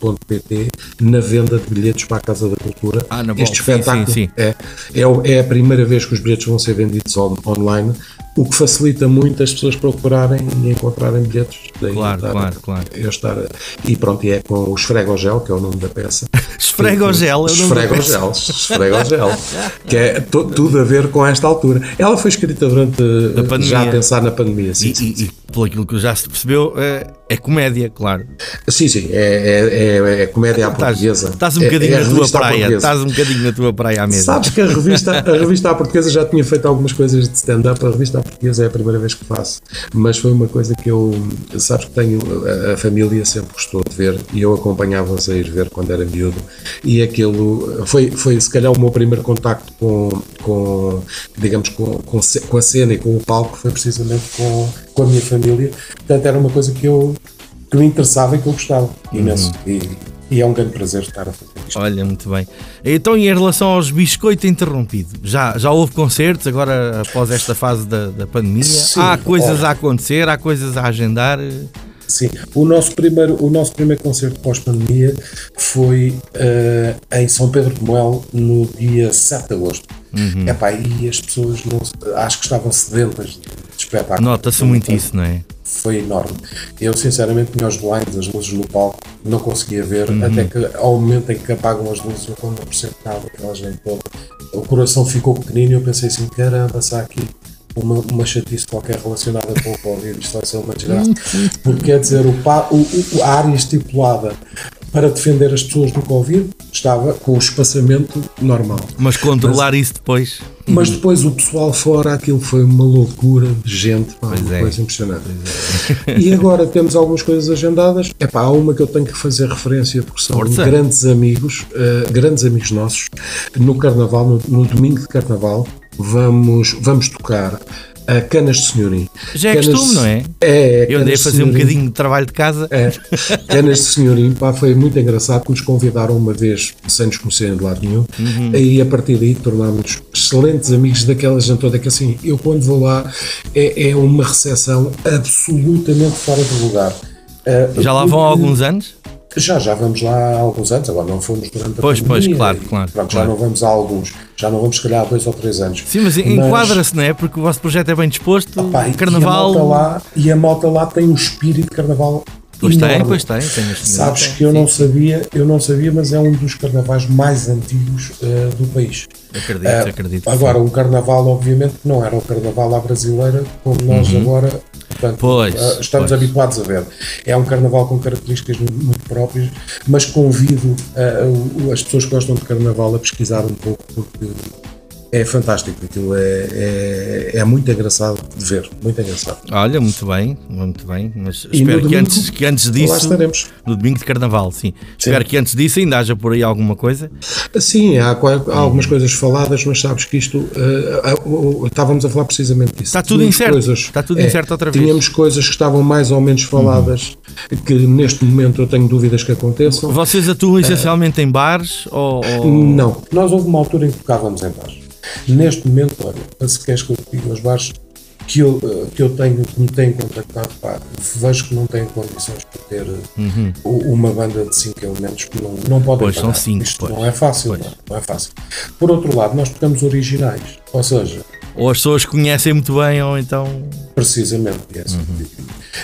bol.pt na venda de bilhetes para a Casa da Cultura. Ah, na este sim, espetáculo sim, sim. É, é, o- é a primeira vez que os bilhetes vão ser vendidos on- online, o que facilita muito as pessoas procurarem e encontrarem bilhetes. Daí Claro, estar- claro, claro. eu estar, e pronto, e é com o Esfregogel, que é o nome da peça. Esfregogel, é o nome da Esfregogel, Esfregogel, que é tudo a ver com esta altura. Ela foi escrita durante, já a pensar na pandemia, sim, E, sim, e, e pelo aquilo que já se percebeu, é, é comédia, claro. sim, sim, é, é, é, é comédia à Estás, portuguesa. estás um É- bocadinho é na tua praia, estás um bocadinho na tua praia à mesa. Sabes que a revista, a revista à portuguesa já tinha feito algumas coisas de stand-up, a revista à portuguesa é a primeira vez que faço, mas foi uma coisa que eu, sabes que tenho, a, a família sempre gostou de ver e eu acompanhava-os a ir ver quando era miúdo e aquilo foi, foi se calhar o meu primeiro contacto com, com digamos, com, com, com a cena e com o palco foi precisamente com, com a minha família, portanto era uma coisa que eu, que me interessava e que eu gostava imenso e, e é um grande prazer estar a fazer isto. Olha, muito bem. Então, em relação aos biscoito interrompido, já, já houve concertos agora após esta fase da, da pandemia? Sim, há coisas a acontecer, há coisas a agendar. Sim, o nosso primeiro, o nosso primeiro concerto pós-pandemia foi eh, em São Pedro de Moel no dia 7 de agosto. Uhum. Epá, e as pessoas não, acho que estavam sedentas de, de espetáculo. Nota-se muito isso, não é? Foi enorme. Eu, sinceramente, tinha os blinds, as luzes no palco, não conseguia ver, Uhum. até que ao momento em que apagam as luzes, eu quando não percebo nada, aquela gente toda, o coração ficou pequenino e eu pensei assim: caramba, se há aqui uma, uma chatice qualquer relacionada com o Covid, isto vai ser uma desgraça. Porque quer dizer, o, o- o- a área estipulada para defender as pessoas do Covid estava com o espaçamento normal. Mas controlar isso depois. Mas depois o pessoal fora, aquilo foi uma loucura de gente, pá, Pois uma é. coisa impressionante. E agora temos algumas coisas agendadas. É pá, há uma que eu tenho que fazer referência porque são Força. grandes amigos, eh, grandes amigos nossos. No Carnaval, no, no domingo de Carnaval, vamos, vamos tocar a Canas de Senhorim. Já é Canas- costume, não é? É, é Eu andei a fazer um bocadinho de trabalho de casa. É, Canas de Senhorim, pá, foi muito engraçado que nos convidaram uma vez sem nos conhecerem de lado nenhum Uhum. e a partir daí tornámos-nos excelentes amigos daquela gente toda que assim, eu quando vou lá é, é uma recepção absolutamente fora de lugar. Uh, Já lá vão há alguns anos? Já, já vamos lá há alguns anos, agora não fomos durante a Pois, pois, pandemia, claro, e claro, pronto, claro. Já não vamos há alguns, já não vamos se calhar há dois ou três anos. Sim, mas enquadra-se, não é? Porque o vosso projeto é bem disposto. E carnaval. a malta lá, e a malta lá tem um espírito de carnaval Pois tem, enorme. pois tem, tem Sabes tem, que eu sim. não sabia, eu não sabia, mas é um dos carnavais mais antigos eh, do país. Acredito, Eh, acredito. Agora, um carnaval, obviamente, não era o carnaval à brasileira, como nós agora portanto. Pois, eh, estamos pois. habituados a ver. É um carnaval com características mu- muito próprias, mas convido o- as pessoas que gostam de carnaval a pesquisar um pouco, porque é fantástico. Aquilo é, é, é muito engraçado de ver, muito engraçado. Olha, muito bem, muito bem. Mas E espero no que domingo, antes, que antes lá disso. estaremos. No domingo de carnaval, sim. Espero que antes disso ainda haja por aí alguma coisa. Sim, há, há algumas coisas faladas, mas sabes que isto. eh, ah, o- o- estávamos a falar precisamente disso. Está tudo Tínhamos incerto, Coisas, está tudo é, incerto outra vez. Tínhamos coisas que estavam mais ou menos faladas, que neste momento eu tenho dúvidas que aconteçam. Vocês atuam essencialmente em bares ou. ou- Não, nós houve uma altura em que tocávamos em bares. Neste momento, olha, se queres que eu te diga os bares que eu, eh, que eu tenho, que me têm contactado, pá, vejo que não têm condições para ter eh, u- uma banda de 5 elementos que não, não podem Pois, são pagar. cinco, Isto pois. não é fácil, não, não é fácil. Por outro lado, nós tocamos originais, ou seja, ou as pessoas conhecem muito bem, ou então. Precisamente, yes.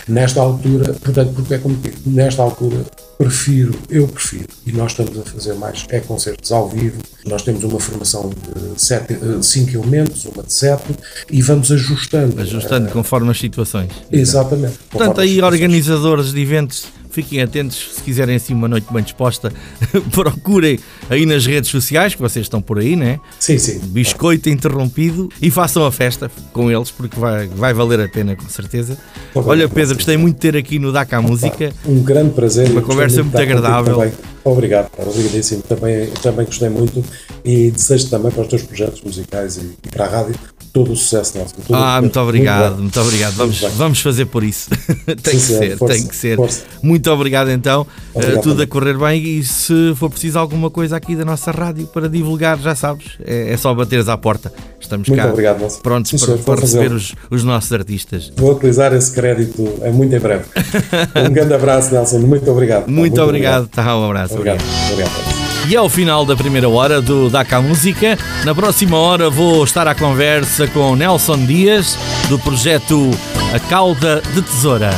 nesta altura, portanto, porque é como digo, nesta altura prefiro, eu prefiro, e nós estamos a fazer mais, é concertos ao vivo, nós temos uma formação de 5 elementos, uma de 7, e vamos ajustando. Ajustando conforme as situações. Exatamente. Portanto, aí organizadores de eventos, fiquem atentos se quiserem assim uma noite bem disposta, procurem aí nas redes sociais, que vocês estão por aí, né? Sim, sim. Biscoito interrompido e façam a festa com eles, porque vai, vai valer a pena, com certeza. Obrigado, Olha, Pedro, gostei muito de ter aqui no DACA Música. Um grande prazer. Uma conversa muito agradável. Obrigado, obrigadíssimo. Também, também gostei muito e desejo também para os teus projetos musicais e, e para a rádio todo o sucesso nosso. Todo Ah, muito obrigado, bom. muito obrigado. Vamos, bem. vamos fazer por isso. tem Sim, que ser, Força, tem que ser. força. Muito obrigado então. Obrigado Eh, tudo a correr bem e se for preciso alguma coisa aqui da nossa rádio para divulgar, já sabes, é, é só bateres à porta. Estamos Muito cá obrigado, Nelson. prontos Sim, para, senhor, para receber os, os nossos artistas. Vou utilizar esse crédito é muito em breve. um grande abraço, Nelson. Muito obrigado. pá, Muito, obrigado, tá, um abraço. Obrigado. obrigado. E é o final da primeira hora do Daca Música. Na próxima hora vou estar à conversa com Nelson Dias, do projeto A Cauda de Tesoura.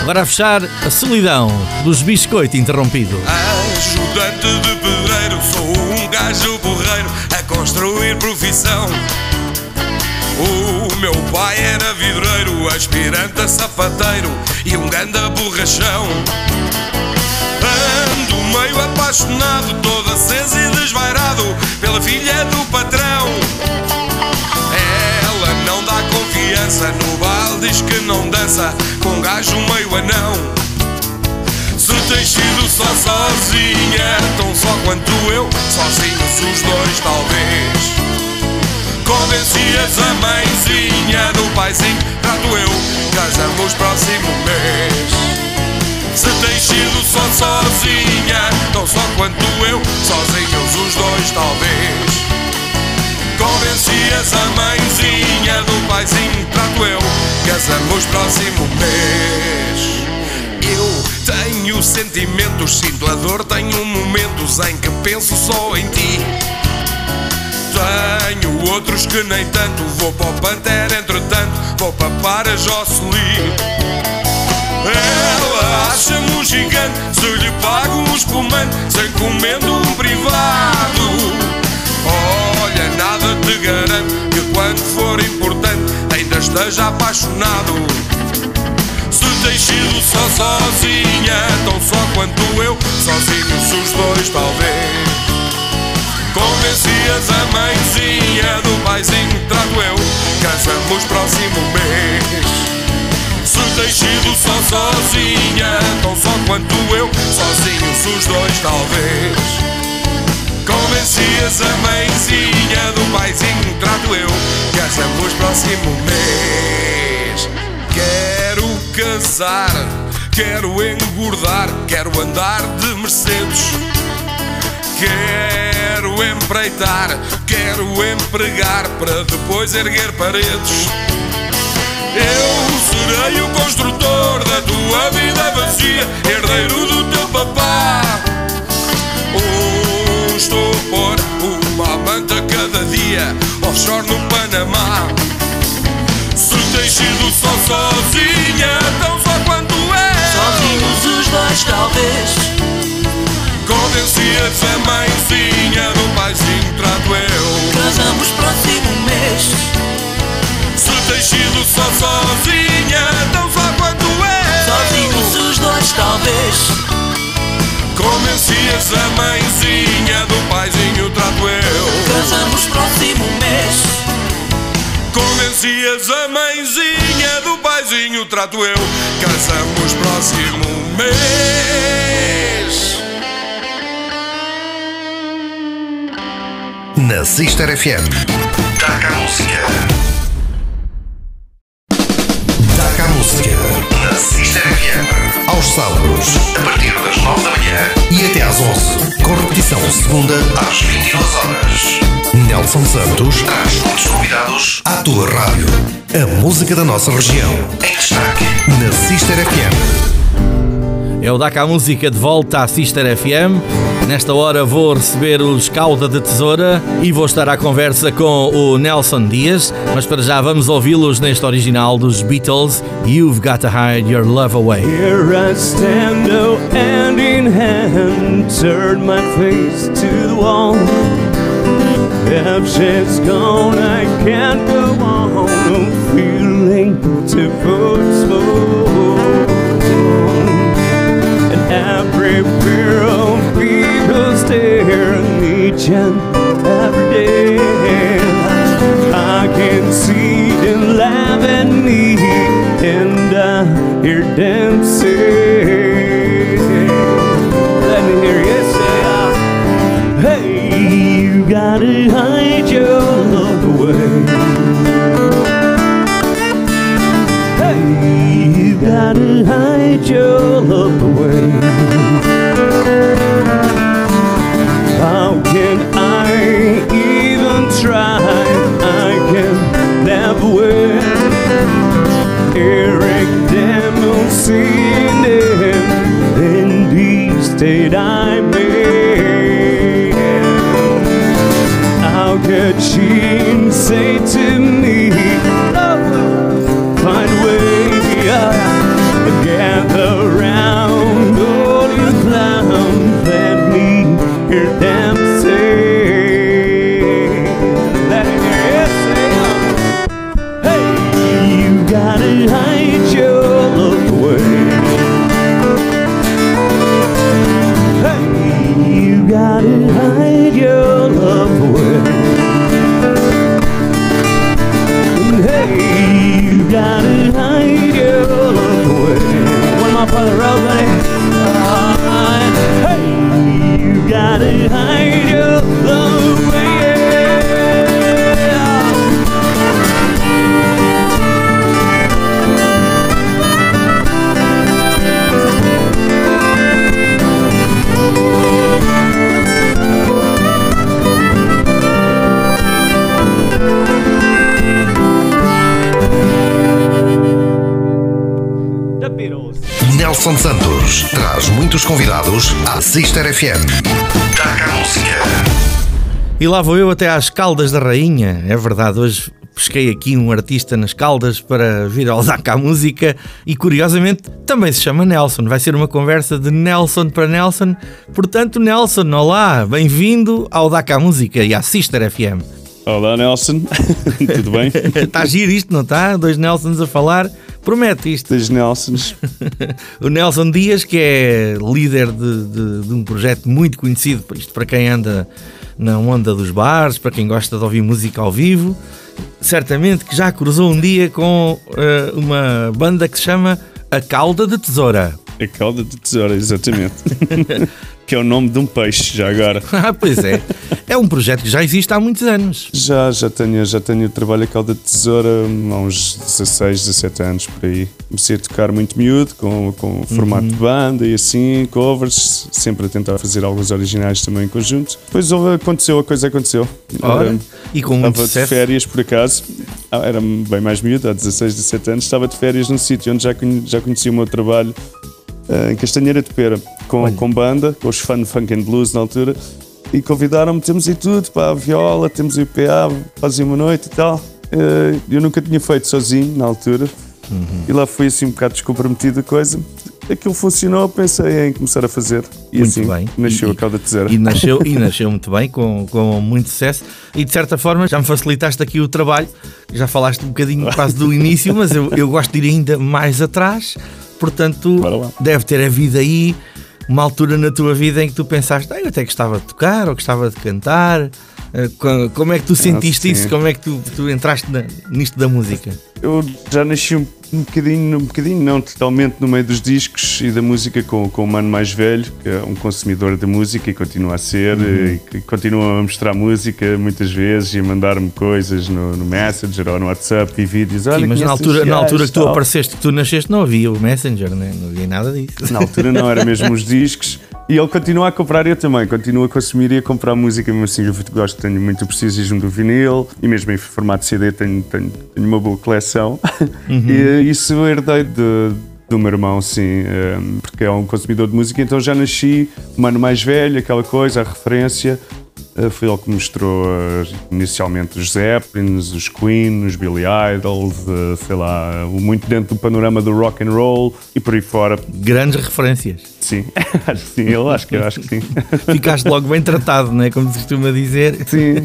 Agora a fechar, a solidão dos Biscoito Interrompido. Ajudante de pedreiro, sou um gajo porreiro a construir profissão. O meu pai era vidreiro, aspirante a sapateiro e um ganda borrachão. Ando meio apaixonado, todo aceso e desvairado pela filha do patrão. Ela não dá confiança, no baile diz que não dança com um gajo meio anão. Se tens sido só sozinha, tão só quanto eu, sozinhos os dois talvez. Convencias a mãezinha do paizinho, trato eu, casamos próximo mês. Se tens sido só sozinha, tão só quanto eu, sozinhos os dois talvez. Convencias a mãezinha do paizinho, trato eu, casamos próximo mês. Eu tenho sentimentos, sinto a dor, tenho momentos em que penso só em ti. Tenho outros que nem tanto, vou para o Pantera, entretanto, vou papar a Jocelyn. Ela acha-me um gigante, se lhe pago um espumante, sem comendo um privado. Olha, nada te garanto que quando for importante, ainda esteja apaixonado. Se tens sido só sozinha, tão só quanto eu, sozinhos os dois talvez. Convencias a mãezinha do paizinho, trato eu, casamos próximo mês. Se sido só sozinha, tão só quanto eu, sozinhos os dois talvez. Convencias a mãezinha do paizinho, trato eu, casamos próximo mês. Quero casar, quero engordar, quero andar de Mercedes. Quero empreitar, quero empregar para depois erguer paredes. Eu serei o construtor da tua vida vazia, herdeiro do teu papá. Oh, estou a pôr uma manta cada dia, offshore no Panamá. Se tens sido só sozinha, tão só quanto é. Sozinhos dois talvez. Convencias a mãezinha do paizinho, trato eu. Casamos próximo mês. Sido só sozinha, tão só quanto eu. Sozinhos os dois talvez. Convencias a mãezinha do paizinho, trato eu. Casamos próximo mês. Convencias a mãezinha do paizinho, trato eu. Casamos próximo mês. Na Sister FM. Taca a música. A música. Na Sister FM. Aos sábados, a partir das 9 da manhã e até às 11. Com repetição segunda às 22 horas. Nelson Santos traz muitos convidados à tua rádio. A música da nossa região. Em destaque. Na Sister FM. É o Daca Música de volta à Sister FM. Nesta hora vou receber os Cauda de Tesoura e vou estar à conversa com o Nelson Dias, mas para já vamos ouvi-los neste original dos Beatles, You've Got to Hide Your Love Away. Here I stand, oh, hand in hand, turn my face to the wall. If she's gone, I can't go on. I'm feeling every pair of people stare at each and every day. I can see them laugh at me, and I hear them say, Let me hear you say, ah, Hey, you gotta hide your You gotta hide your love away. How can I even try? I can never win. Eric him in the state I'm in. How could she say to me, muitos convidados à Sister FM. Taca a música. E lá vou eu até às Caldas da Rainha. É verdade, hoje pesquei aqui um artista nas Caldas para vir ao Daca a Música e curiosamente também se chama Nelson. Vai ser uma conversa de Nelson para Nelson. Portanto, Nelson, olá, bem-vindo ao Daca a Música e à Sister FM. Olá Nelson, tudo bem? Está a giro isto, não está? Dois Nelsons a falar. Promete isto. Dois Nelsons. O Nelson Dias, que é líder de, de- de um projeto muito conhecido, isto para quem anda na onda dos bares, para quem gosta de ouvir música ao vivo, certamente que já cruzou um dia com eh, uma banda que se chama A Cauda de Tesoura. A cauda de tesoura, exatamente. que é o nome de um peixe, já agora. Ah, pois é. É um projeto que já existe há muitos anos. Já, já tenho, já tenho trabalho a cauda de tesoura há uns 16, 17 anos por aí. Comecei a tocar muito miúdo, com, com formato de banda e assim, covers, sempre a tentar fazer alguns originais também em conjunto. Depois aconteceu, a coisa aconteceu. Ora, Era- e com muito Estava de férias, por acaso, Ah, era bem mais miúdo, há 16, 17 anos, estava de férias num sítio onde já, já conhecia o meu trabalho em Castanheira de Pera, com, com banda, com os Fun Funk and Blues na altura, e convidaram-me, temos aí tudo, pá, a viola, temos o IPA, fazia uma noite e tal. Eh, eu nunca tinha feito sozinho na altura, e lá foi assim um bocado descomprometido a coisa. aquilo funcionou, pensei em começar a fazer. E Muito assim bem. nasceu E- a cauda de tesoura. E nasceu, e nasceu muito bem, com, com muito sucesso. E de certa forma já me facilitaste aqui o trabalho. Já falaste um bocadinho quase do início, mas eu, eu gosto de ir ainda mais atrás. Portanto, deve ter havido aí uma altura na tua vida em que tu pensaste, ah, eu até gostava de tocar ou gostava de cantar. Eh, co- Como é que tu sentiste sim. isso? Como é que tu, tu entraste na- nisto da música? Eu já nasci um, um bocadinho, um bocadinho não, totalmente no meio dos discos e da música com, com o mano mais velho, que é um consumidor de música e continua a ser, Uhum. e que continua a mostrar música muitas vezes e a mandar-me coisas no, no Messenger ou no WhatsApp e vídeos. Olha, Sim, mas na altura, na altura que tu tal. apareceste, que tu nasceste, não havia o Messenger, né? não havia nada disso. Na altura não, era mesmo os discos. E ele continua a comprar, eu também, continuo a consumir e a comprar música, mesmo assim eu gosto, tenho muito precisismo do vinil e mesmo em formato CD tenho, tenho, tenho uma boa coleção. E isso eu herdei de, do meu irmão, sim, eh, porque é um consumidor de música, então já nasci, o mano mais velho, aquela coisa, a referência. Eh, Foi ele que mostrou eh, inicialmente os Zeppelins, os Queen, os Billy Idol, eh, sei lá, muito dentro do panorama do rock and roll e por aí fora. Grandes referências. Sim, acho que sim, eu acho que, eu acho que sim. Ficaste logo bem tratado, não é? Como se costuma dizer. Sim,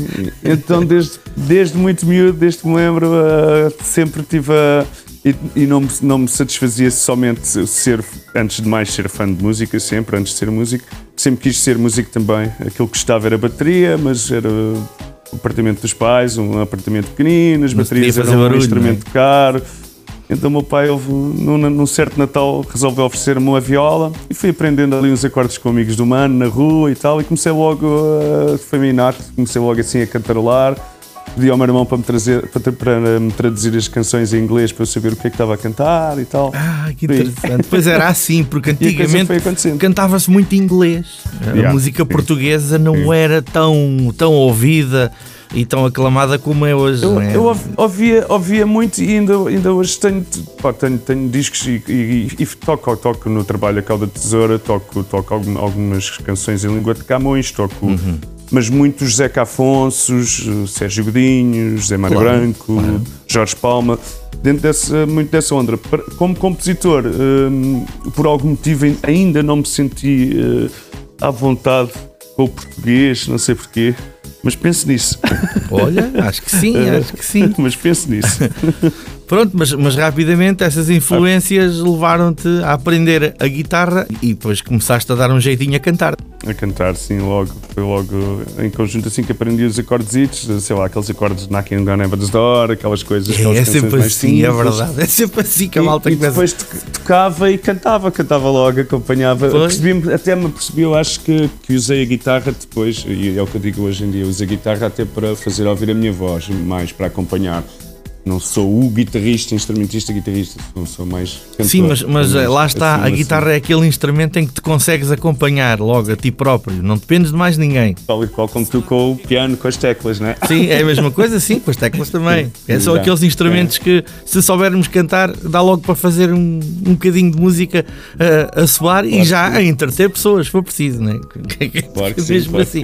então desde, desde muito miúdo, desde que me lembro, eh, sempre tive a. E, e não, me, não me satisfazia somente ser, antes de mais, ser fã de música, sempre, antes de ser músico. Sempre quis ser músico também. Aquilo que gostava era bateria, mas era o apartamento dos pais, um apartamento pequenino, as baterias eram fazer um barulho, instrumento caro. Então meu pai, houve, num, num certo Natal, resolveu oferecer-me uma viola e fui aprendendo ali uns acordes com amigos do mano, na rua e tal, e comecei logo, a, foi meio inato, comecei logo assim a cantarolar. Pedi ao meu irmão para me, trazer, para, para me traduzir as canções em inglês para eu saber o que é que estava a cantar e tal. Ah, que interessante. Pois era assim, porque a antigamente cantava-se muito inglês. A Yeah, música sim. portuguesa não era tão, tão ouvida e tão aclamada como é hoje. Eu, é? eu ouvi- ouvia, ouvia muito e ainda, ainda hoje tenho, pá, tenho, tenho discos e, e- e toco, toco no trabalho a Cauda Tesoura, toco, toco algum- algumas canções em língua de Camões, toco, Uhum. Mas muitos Zeca Afonsos, eh, Sérgio Godinho, José Mário Claro, Branco, Jorge Palma, dentro dessa, muito dessa onda. Como compositor, hum, por algum motivo ainda não me senti eh, à vontade com o português, não sei porquê, mas penso nisso. Olha, acho que sim, acho que sim. mas penso nisso. Pronto, mas, mas rapidamente essas influências levaram-te a aprender a guitarra e depois começaste a dar um jeitinho a cantar. A cantar, sim, logo. Foi logo em conjunto assim que aprendi os acordes, sei lá, aqueles acordes de Knocking on Heaven's Door, aquelas coisas. É, aquelas é canções sempre assim, é verdade. É sempre assim que a E, malta e começa. depois to- tocava e cantava, cantava logo, acompanhava. Percebi até me percebi, eu acho que, que usei a guitarra depois, e é o que eu digo hoje em dia, uso a guitarra até para fazer ouvir a minha voz, mais para acompanhar. Não sou o guitarrista, instrumentista, guitarrista, sou, sou mais cantor. Sim, mas, mas eh, lá está, assim, a assim. guitarra é aquele instrumento em que te consegues acompanhar logo a ti próprio, não dependes de mais ninguém. Tal e qual como tu com o piano, com as teclas, não é? Sim, é a mesma coisa, sim, com as teclas também. É Exato. aqueles instrumentos que, se soubermos cantar, dá logo para fazer um, um bocadinho de música eh, a soar e já a entreter pessoas, se for preciso, não é? Claro que sim, Mesmo claro assim.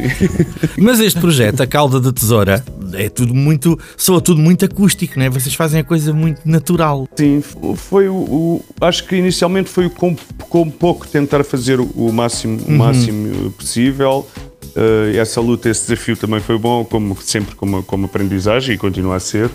Mas este projeto, a Calda de Tesoura, é tudo muito. soa tudo muito acústico, não é? Vocês fazem a coisa muito natural. Sim, foi o, o- Acho que inicialmente foi o com, com pouco tentar fazer o, o máximo, o máximo eh, possível. Eh, essa luta, esse desafio também foi bom, como sempre como, como aprendizagem e continua a ser.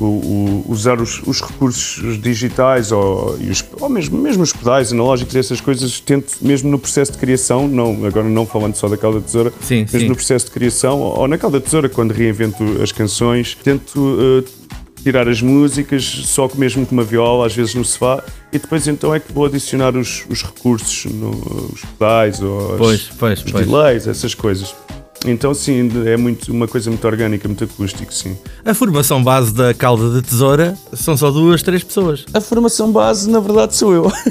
O, o- usar os, os recursos digitais ou, os- ou mesmo, mesmo os pedais analógicos, essas coisas, tento mesmo no processo de criação, não, agora não falando só da Calda Tesoura, Sim, mesmo sim. no processo de criação, ou na Calda Tesoura, quando reinvento as canções, tento eh, tirar as músicas só com- mesmo com uma viola, às vezes no sofá, e depois então é que vou adicionar os, os recursos, no- os pedais, ou as- Pois, pois, os pois. delays, essas coisas. Então sim, é muito, uma coisa muito orgânica, muito acústico, sim. A formação base da Calda de Tesoura são só duas, três pessoas. A formação base, na verdade, sou eu.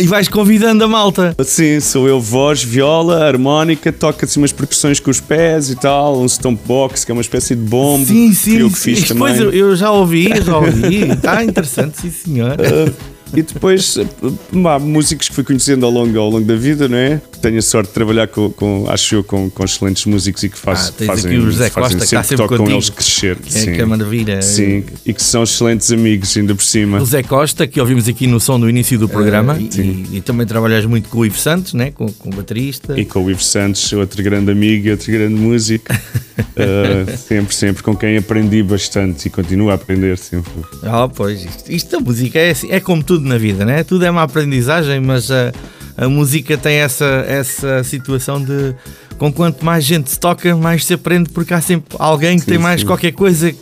E vais convidando a malta. Sim, sou eu, voz, viola, harmónica, toca assim umas percussões com os pés e tal, um stomp box, que é uma espécie de bombo. Sim, sim. que eu que sim. fiz também. Pois eu, eu já ouvi, já ouvi. Está interessante, sim senhor. E depois há músicos que fui conhecendo ao longo, ao longo da vida, não é? Que tenho a sorte de trabalhar com, com acho eu, com, com excelentes músicos e que faz, Ah, tens fazem, aqui o José Costa, que está sempre toco com contigo. eles crescer. É que é maravilha. Sim, e que são excelentes amigos, ainda por cima. O Zé Costa, que ouvimos aqui no som do início do programa, e, sim. e também trabalhas muito com o Ivo Santos, né? com, com o baterista. E com o Ivo Santos, outro grande amigo e outro grande músico. Uh, sempre, sempre, com quem aprendi bastante e continuo a aprender sempre. Ah, pois, isto, isto da música é, assim, é como tudo na vida, né? Tudo é uma aprendizagem, mas a, a música tem essa, essa situação de com quanto mais gente se toca, mais se aprende, porque há sempre alguém que tem mais sim. qualquer coisa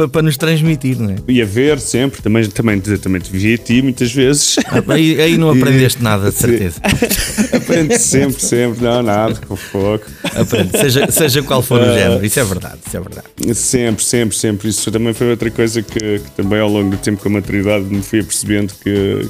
para, para nos transmitir, não é? E a ver sempre, também, também, também te vi a ti muitas vezes. Aí, aí não E- aprendeste nada, de certeza. Aprende sempre, sempre, não, nada, com fogo. Aprende, seja, seja qual for o Ah. género, isso é verdade, isso é verdade. Sempre, sempre, sempre. Isso também foi outra coisa que, que também ao longo do tempo com a maturidade me fui apercebendo que,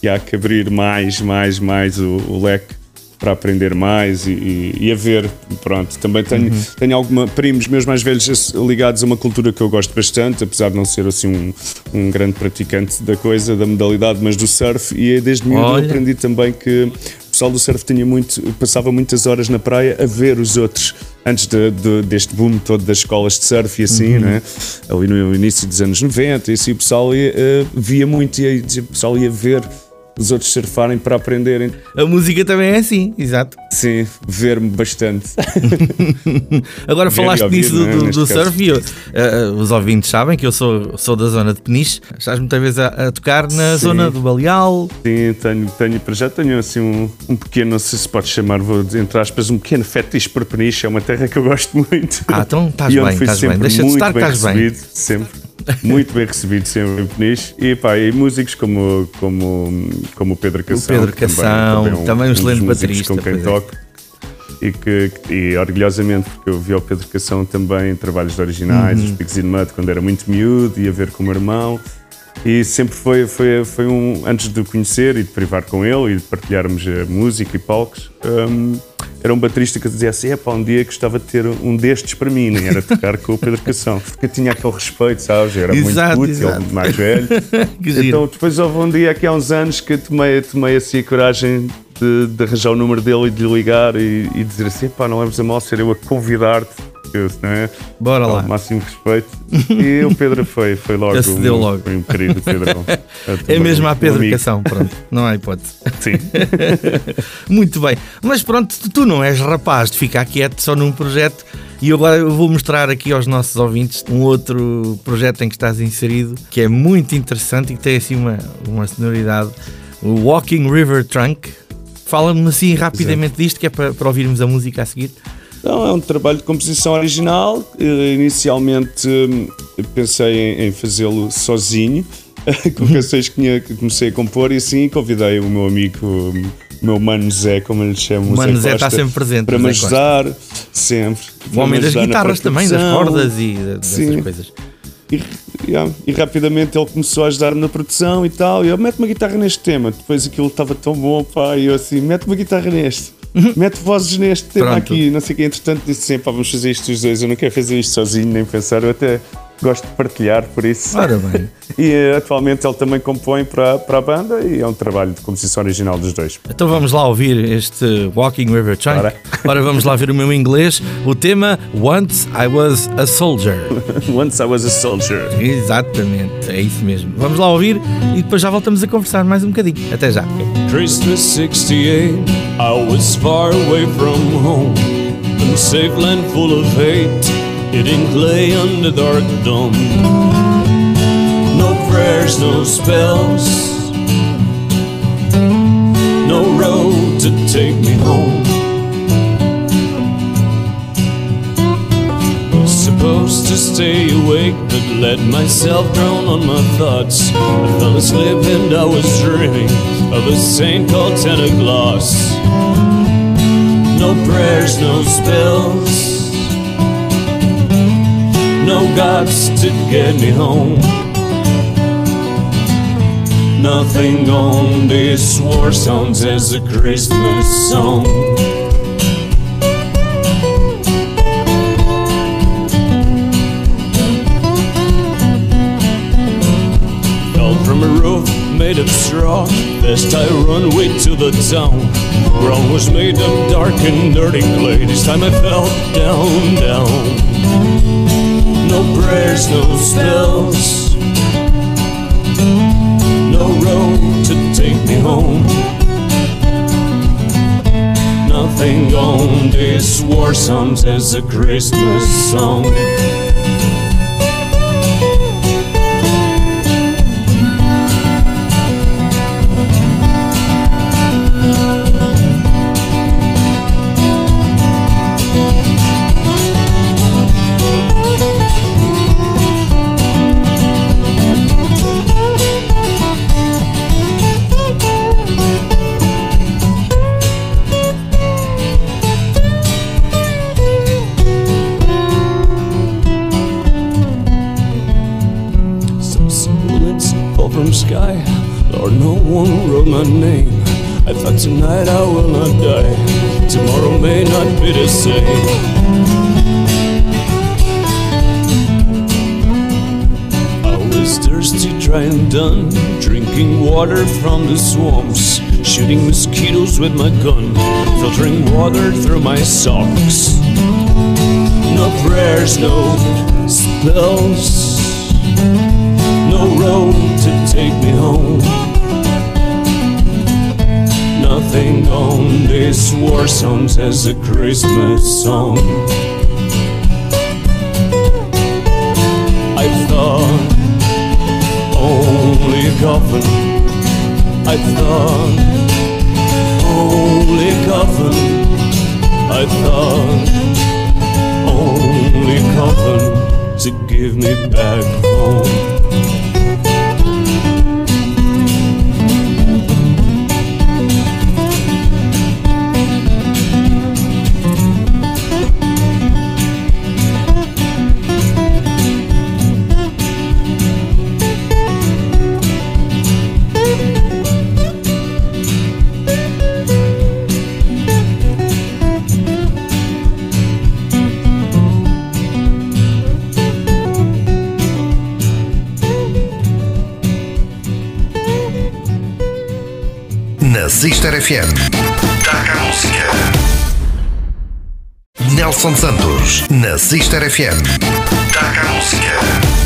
que há que abrir mais, mais, mais o, o leque para aprender mais e, e- e a ver. Pronto, também tenho, tenho alguma primos meus mais velhos ligados a uma cultura que eu gosto bastante, apesar de não ser assim um, um grande praticante da coisa, da modalidade, mas do surf. E desde miúdo eu aprendi também que o pessoal do surf tinha muito, passava muitas horas na praia a ver os outros antes de- de- deste boom todo das escolas de surf e assim, Uhum. né? ali no início dos anos 90, e assim o pessoal ia, eh, via muito e aí o pessoal ia ver os outros surfarem para aprenderem. A música também é assim, exato. Sim, ver-me bastante. Agora Ver falaste nisso do, é? do- do surf e eu, eh, os ouvintes sabem que eu sou, sou da zona de Peniche. Estás muitas vezes a, a tocar na Sim. zona do Baleal. Sim, tenho, tenho, para já tenho assim um, um pequeno, não sei se pode chamar, vou entre aspas, um pequeno fetiche por Peniche, é uma terra que eu gosto muito. Ah, então estás bem, estás bem. Deixa de estar estás bem. sempre. Muito bem recebido sempre em Peniche. E pá, e músicos como, como, como o Pedro Cação. Pedro que Cação, é também um dos excelente músicos baterista, Com quem é. toco. E, que, e orgulhosamente, porque eu vi ao Pedro Cação também em trabalhos originais, Uhum. os Pigs in Mud, quando era muito miúdo, ia ver com o meu irmão. E sempre foi, foi, foi um. Antes de o conhecer e de privar com ele e de partilharmos a música e palcos, hum, era um baterista que dizia assim: é pá, um dia gostava de ter um destes para mim, nem era tocar com o Pedro Cação, porque eu tinha aquele respeito, sabes? Era Exato, muito puto, exato. mais velho. Então depois houve um dia, aqui há uns anos, que eu tomei, tomei assim a coragem de, de arranjar o número dele e de lhe ligar e, e dizer assim: pá, não leves a mal ser eu a convidar-te. Não é? Bora lá. máximo respeito. E o Pedro foi, foi logo. Acedeu um, logo. Foi um querido Pedro. É mesmo a Pedro amigo. Cação, pronto. Não há hipótese. Sim. Muito bem. Mas pronto, tu- não és rapaz de ficar quieto só num projeto. E agora eu vou mostrar aqui aos nossos ouvintes um outro projeto em que estás inserido, que é muito interessante e que tem assim uma, uma sonoridade. O Walking River Trunk. Fala-me assim rapidamente disto, que é para, para ouvirmos a música a seguir. Então, é um trabalho de composição original. Eh, Inicialmente hum, pensei em, fazê-lo sozinho, com canções que, comecei a compor e assim convidei o meu amigo, hum, o meu mano Zé, como ele chama, o Mano Zé Zé está sempre presente, para me ajudar, sempre. O homem me das guitarras também, das cordas e dessas coisas. E, yeah, e rapidamente ele começou a ajudar-me na produção e tal. E eu, mete uma guitarra neste tema. Depois aquilo estava tão bom, pá. E eu assim, mete uma guitarra neste. Mete vozes neste tema Pronto. aqui. Não sei o que. Entretanto disse assim, pá, vamos fazer isto os dois. Eu não quero fazer isto sozinho, nem pensar. Eu até gosto de partilhar, por isso. Ora bem. E atualmente ele também compõe para, para a banda e é um trabalho de composição original dos dois. Então vamos lá ouvir este Walking River Trunk. Bora. Ora, vamos lá ver o meu inglês. O tema Once I Was a Soldier. Once I was a soldier. Exatamente, é isso mesmo. Vamos lá ouvir e depois já voltamos a conversar mais um bocadinho. Até já. Christmas 68, I was far away from home. In a safe land full of hate, eating clay under dark dome. No prayers, no spells, no road to take me home. Supposed to stay awake, but let myself drown on my thoughts. I fell asleep and I was dreaming of a saint called Claus. No prayers, no spells, no gods to get me home. Nothing on this war sounds as a Christmas song. Fell from a roof made of straw. Best I run way to the town. Ground was made of dark and dirty clay. This time I fell down, down. No prayers, no spells. No road to take me home. Nothing on this war song as a Christmas song. Tonight I will not die. Tomorrow may not be the same. I was thirsty, dry and done, drinking water from the swamps, shooting mosquitoes with my gun, filtering water through my socks. No prayers, no spells no road to take me home. Nothing on this war song as a Christmas song. I thought only coffin. I thought only coffin. I thought only coffin to give me back home. Na Sister FM. Toca a música. Nelson Santos. Na Sister FM. Toca a música.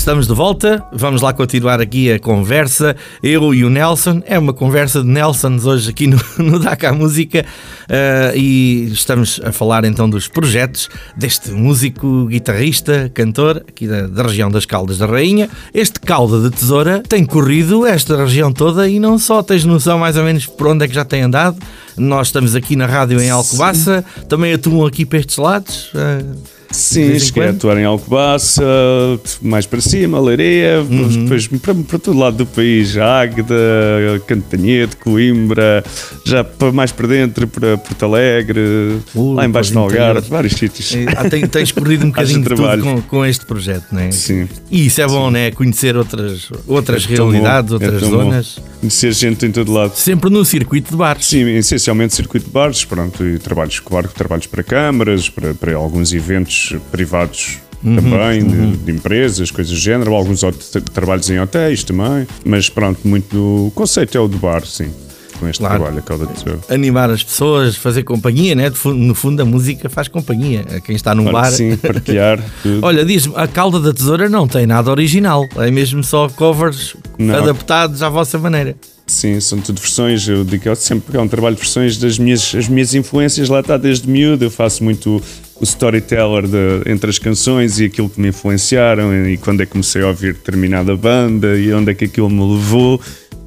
Estamos de volta, vamos lá continuar aqui a conversa. Eu e o Nelson, é uma conversa de Nelsons hoje aqui no, no Daca Música eh, e estamos a falar então dos projetos deste músico, guitarrista, cantor aqui da, da região das Caldas da Rainha. Este Calda de Tesoura tem corrido esta região toda e não só tens noção mais ou menos por onde é que já tem andado. Nós estamos aqui na rádio em Alcobaça, também atuam aqui para estes lados. de Sim, cheguei a atuar em Alcobaça, mais para cima, Leiria, Uhum. depois para, para todo lado do país, Águeda, Cantanhete, Coimbra, já para mais para dentro, para Porto Alegre, Uh, lá embaixo no. Algarve, vários sítios. Eh, ah, tem- tens corrido um bocadinho de tudo trabalho. com, com este projeto, não é? Sim. E isso é bom, não é? Conhecer outras, outras É bom, realidades, é outras tão bom. zonas. Conhecer gente em todo lado. Sempre no circuito de bares. Sim, essencialmente circuito de bares, pronto, e trabalhos, claro, trabalhos para câmaras, para, para alguns eventos privados Uhum, também, de, de empresas, coisas do género, alguns trabalhos em hotéis também, mas pronto, muito do conceito é o do bar, sim, com este Claro. trabalho, a Calda de Tesouro. Animar as pessoas, fazer companhia, né? No fundo, a música faz companhia a quem está num Claro bar. Sim, partilhar tudo. Olha, diz-me, a Calda da Tesoura não tem nada original, é mesmo só covers Não. adaptados à vossa maneira. Sim, são tudo versões. Eu digo que sempre que é um trabalho de versões das minhas, as minhas influências. Lá está desde miúdo. Eu faço muito o storyteller de- entre as canções e aquilo que me influenciaram e quando é que comecei a ouvir determinada banda e onde é que aquilo me levou.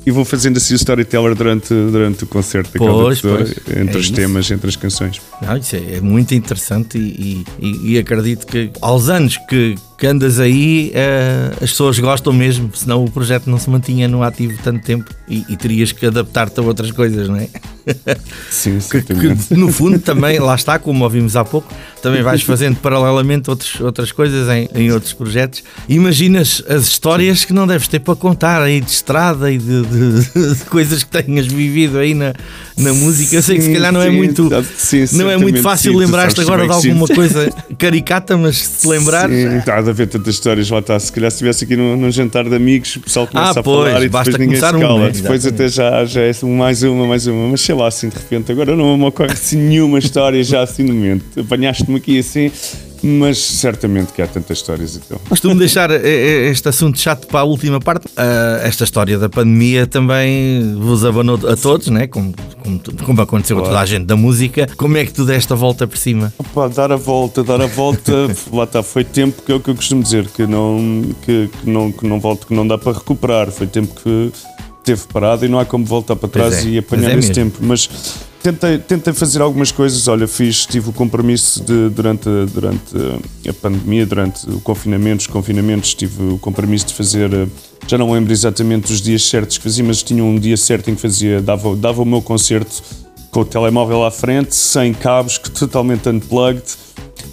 E vou fazendo assim o storyteller durante, durante o concerto daquela Pois, tesoura, pois. entre É os isso. temas, entre as canções. Não, isso é, é muito interessante e, e- e acredito que aos anos que, que andas aí eh, as pessoas gostam mesmo, senão o projeto não se mantinha no ativo tanto tempo e, e terias que adaptar-te a outras coisas, não é? Sim, Que, certamente. que, no fundo também, lá está, como ouvimos há pouco, também vais fazendo paralelamente outros, outras coisas em, em outros projetos. Imaginas as histórias que não deves ter para contar aí de estrada e de, de- de coisas que tenhas vivido aí na, na música. Eu sei que se Sim, calhar não é sim, muito, sim, não é muito fácil sim, lembrar-te agora de que sim. alguma coisa caricata, mas se te lembrares. Sim, há há de haver tantas histórias, lá está. Se calhar se estivesse aqui num, num jantar de amigos, o pessoal começa Ah, a pois, falar e basta depois ninguém se começar um, cala. né? depois até já, já é um, mais uma, mais uma. Mas sei lá, assim de repente, agora não me ocorre assim nenhuma história já assim no momento. Apanhaste-me aqui assim, mas certamente que há tantas histórias então. Costumo deixar eh, eh, este assunto chato para a última parte. Ah, esta história da pandemia também vos abanou a todos, né? como, como, como aconteceu a toda a gente da música. Como é que tu deste a volta por cima? Opa, dar a volta, dar a volta, lá está, foi tempo que é o que eu costumo dizer, que não, que, que não, que não volta, que não dá para recuperar, foi tempo que teve parado e não há como voltar para trás é, e apanhar é esse mesmo. tempo. Mas tentei, tentei fazer algumas coisas, olha, fiz, tive o compromisso de, durante, a- durante a pandemia, durante o confinamento, os confinamentos, tive o compromisso de fazer, eh, já não lembro exatamente os dias certos que fazia, mas tinha um dia certo em que fazia, dava, dava o meu concerto com o telemóvel à frente, sem cabos, totalmente unplugged,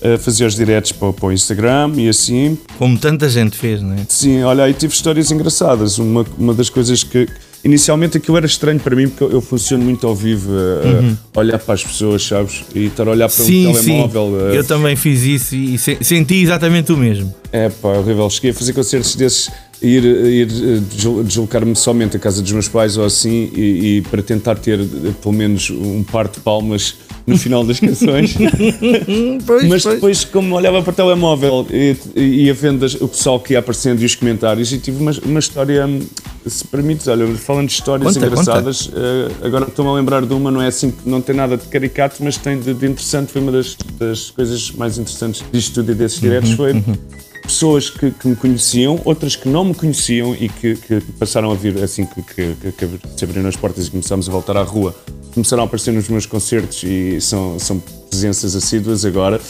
eh, fazia os diretos para, para o Instagram e assim. Como tanta gente fez, não é? Sim, olha, aí tive histórias engraçadas. Uma, uma das coisas que. Inicialmente aquilo era estranho para mim porque eu, funciono muito ao vivo, a, a olhar para as pessoas, sabes? E estar a olhar para Sim, um sim. telemóvel. eh, Eu também fiz isso e se- senti exatamente o mesmo. É pá, horrível. Cheguei a fazer concertos desses, ir, ir deslo- deslocar-me somente à casa dos meus pais ou assim, e, e para tentar ter pelo menos um par de palmas no final das canções. Pois, Mas pois. depois, como olhava para o telemóvel e e ia vendo o pessoal que ia aparecendo e os comentários, e tive uma, uma história, se permites, olha, falando de histórias Conta, engraçadas, eh, agora estou-me a lembrar de uma, não é assim, não tem nada de caricato, mas tem de, de interessante, foi uma das, das coisas mais interessantes disto tudo e desses Uhum, diretos, foi pessoas que, que me conheciam, outras que não me conheciam e que, que passaram a vir assim que, que, se abriram as portas e começámos a voltar à rua, começaram a aparecer nos meus concertos e são, são presenças assíduas agora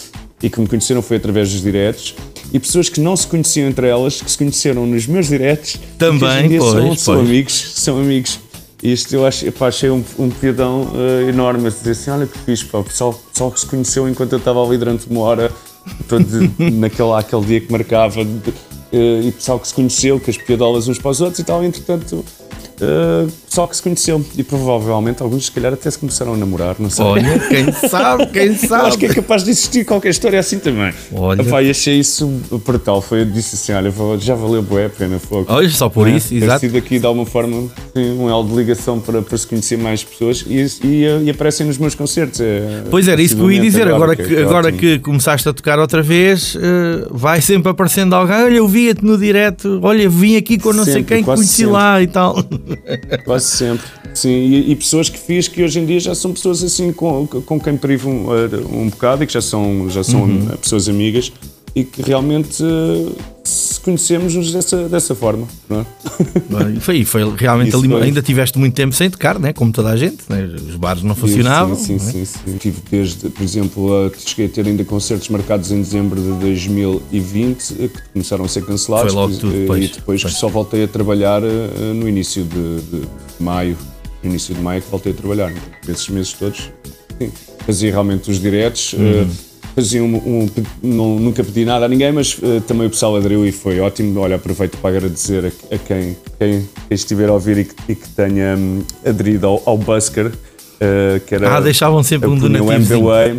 e que me conheceram foi através dos diretos e pessoas que não se conheciam entre elas, que se conheceram nos meus diretos que Também, dia são, pois, são pois. amigos, são amigos. Isto eu acho, epá, achei um, um piadão eh, enorme a dizer assim: olha que fixe, pá, o pessoal, pessoal que se conheceu enquanto eu estava ali durante uma hora, todo de- naquele, aquele dia que marcava, eh, e pessoal que se conheceu, que as piadolas uns para os outros e tal, entretanto, eh, pessoal que se conheceu. E provavelmente alguns, se calhar, até se começaram a namorar, não sei. Olha, quem sabe, quem sabe. Acho que é capaz de existir qualquer história assim também. Olha. Epá, e achei isso brutal. Foi, eu disse assim: olha, já valeu bué a pena. Fogo. Olha, só por Né? isso, Ter exato. sido aqui de alguma forma um elo de ligação para, para se conhecer mais pessoas e, e, e aparecem nos meus concertos. É, Pois era isso que eu ia dizer. Agora, que, que, é agora ótimo. que começaste a tocar outra vez, eh, vai sempre aparecendo alguém. Olha, eu via-te no direto. Olha, vim aqui com não sei Sempre, quem, quase conheci sempre. lá e tal. Quase sempre. Sim, e, e pessoas que fiz que hoje em dia já são pessoas assim com, com quem privo um, um bocado e que já são, já são Uhum. pessoas amigas e que realmente eh, se conhecemos dessa, dessa forma. Não é? E foi, foi realmente ali. Ainda tiveste muito tempo sem tocar, né? como toda a gente. né? Os bares não funcionavam. Sim, sim, né? sim, sim. Tive desde, por exemplo, a, cheguei a ter ainda concertos marcados em dezembro de 2020 eh, que começaram a ser cancelados. Foi logo tudo eh, depois. E depois Pois. só voltei a trabalhar eh, no início de, de maio. Início de maio que voltei a trabalhar. Esses meses todos. Sim. Fazia realmente os diretos. eh, Fazia um, um- não- nunca pedi nada a ninguém, mas eh, também o pessoal aderiu e foi ótimo. Olha, aproveito para agradecer a, a quem, quem estiver a ouvir e que, e que tenha hum, aderido ao, ao Busker. eh, que era, Ah, deixavam sempre um punha o donativozinho. MBWay.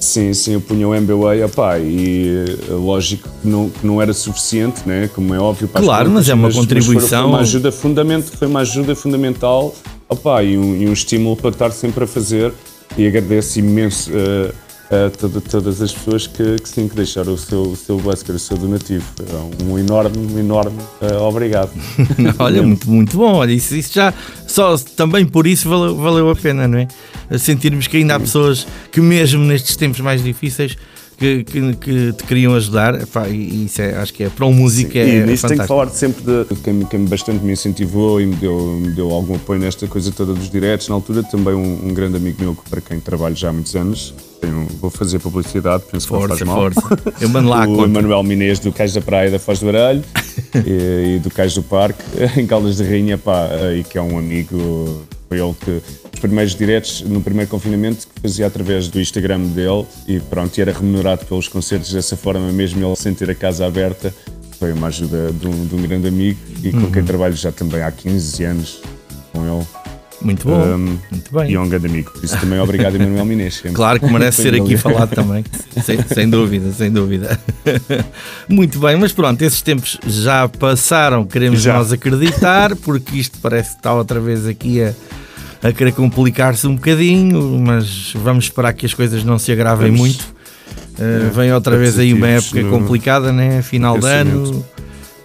Sim, sim, eu punha o MBWay, opá, e eh, lógico que não, que não era suficiente, né? como é óbvio. Para Claro, contas, mas é uma foi- contribuição. Foi uma ajuda, fundament, foi uma ajuda fundamental opá, e, um, e um estímulo para estar sempre a fazer. E agradeço imenso eh, a toda- todas as pessoas que, que sim, que deixaram o seu, o seu Busker, o seu donativo. É Um enorme, um enorme eh, obrigado. Olha, muito, muito bom. Olha, isso, isso já só também por isso valeu, valeu a pena, não é? Sentirmos que ainda há pessoas que, mesmo nestes tempos mais difíceis, que, que, que te queriam ajudar. Epá, e isso é, acho que é para um músico é, e é nisso tenho que falar sempre de quem, quem bastante me incentivou e me deu, me deu algum apoio nesta coisa toda dos diretos. Na altura, também um, um grande amigo meu para quem trabalho já há muitos anos. Tenho- vou fazer publicidade, penso que não Força, faz mal. força. Eu mando lá o conta. Emanuel Minês do Cais da Praia da Foz do Baralho e, e do Cais do Parque, em Caldas de Rainha, pá, e que é um amigo, foi ele que, os primeiros diretos, no primeiro confinamento, que fazia através do Instagram dele e pronto, e era remunerado pelos concertos dessa forma, mesmo ele sem ter a casa aberta, foi uma ajuda de um, de um grande amigo e com Uhum. quem trabalho já também há 15 anos com ele. Muito bom, Um, muito bem. E é um grande amigo. Por isso também obrigado, Emanuel Minês. sempre. Claro que merece ser aqui falado também, sem, sem dúvida, sem dúvida. Muito bem, mas pronto, esses tempos já passaram, queremos Já. nós acreditar, porque isto parece que está outra vez aqui a, a querer complicar-se um bocadinho, mas vamos esperar que as coisas não se agravem Vamos. muito. Uh, vem outra vez aí uma época no- complicada, né? Final de ano,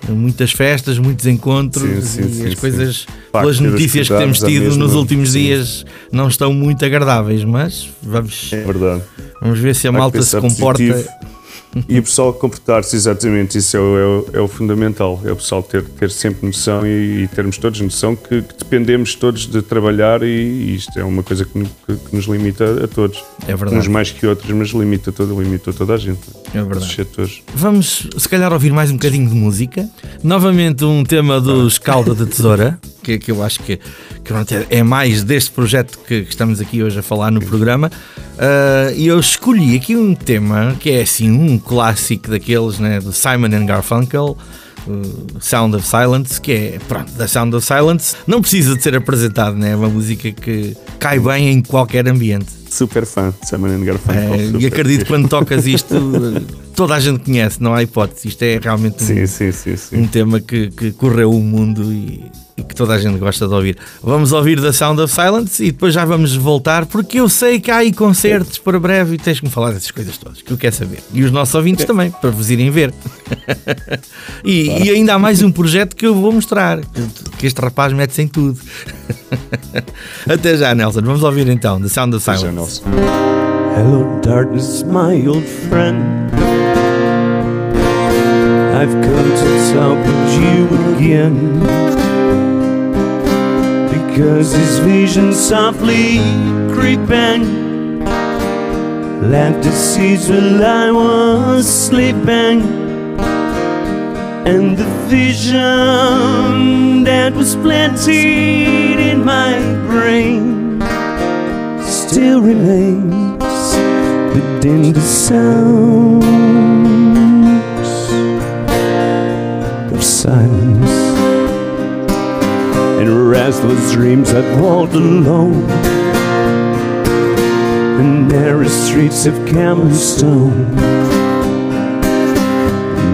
muitas festas, muitos encontros Sim, sim, e sim, as coisas, pelas notícias que temos tido nos últimos dias, não estão muito agradáveis, mas vamos, É vamos ver se a Há malta se comporta. positivo. E o pessoal comportar-se exatamente, isso é o, é o- é o fundamental. É o pessoal ter, ter sempre noção e, e termos todos noção que, que dependemos todos de trabalhar e, e isto é uma coisa que, que- que nos limita a, todos. É Uns verdade, mais que outros, mas limita, todo, limita toda a gente. é verdade. setores. Vamos, se calhar, ouvir mais um bocadinho de música. Novamente, um tema dos Calda de Tesoura, que, que eu acho que, que é- é mais deste projeto que, que estamos aqui hoje a falar no programa. Ah, E eu escolhi aqui um tema que é assim um clássico daqueles, né, do Simon and Garfunkel. uh, Sound of Silence, que é, pronto, da Sound of Silence, não precisa de ser apresentado, né? é uma música que cai bem em qualquer ambiente. Super fã de Simon and Garfunkel. É, e acredito que quando tocas isto, toda a gente conhece, não há hipótese. Isto é realmente um, Sim, sim, sim. um tema que, que correu o mundo e que toda a gente gosta de ouvir. Vamos ouvir da Sound of Silence e depois já vamos voltar, porque eu sei que há aí concertos para breve e tens que me falar dessas coisas todas, que eu quero saber. E os nossos ouvintes também, para vos irem ver. e, e ainda há mais um projeto que eu vou mostrar, que- este rapaz mete-se em tudo. Até já, Nelson. Vamos ouvir então The Sound of Já, Silence. Nelson. Hello, darkness, my old friend. I've come to talk with you again. Because his vision softly creeping Left the seeds while I was sleeping. And the vision that was planted in my brain still remains within the sounds of silence and restless dreams that walked alone in narrow streets of cobblestone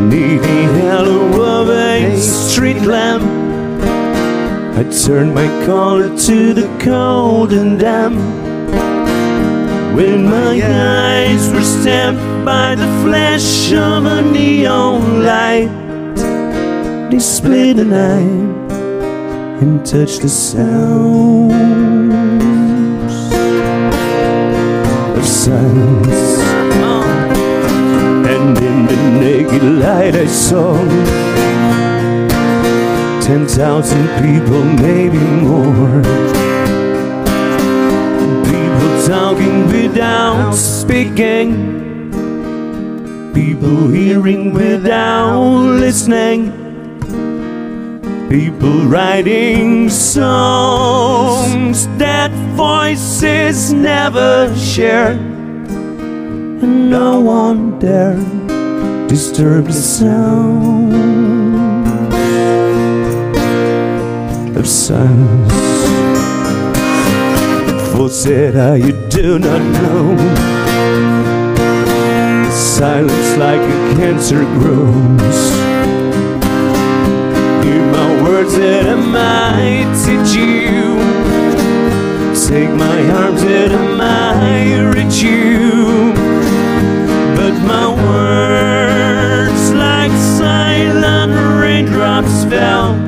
neath the halo of a street lamp I turned my collar to the cold and damp. When my eyes were stabbed by the flash of a neon light, they split the night and touch the sounds of silence. And in the naked light, I saw ten thousand people, maybe more. People talking without speaking, people hearing without listening, people writing songs that voices never share, and no one dare disturb the sound of silence. I you do not know. Silence like a cancer grows words that I might teach you Take my arms and I might reach you But my words like silent raindrops fell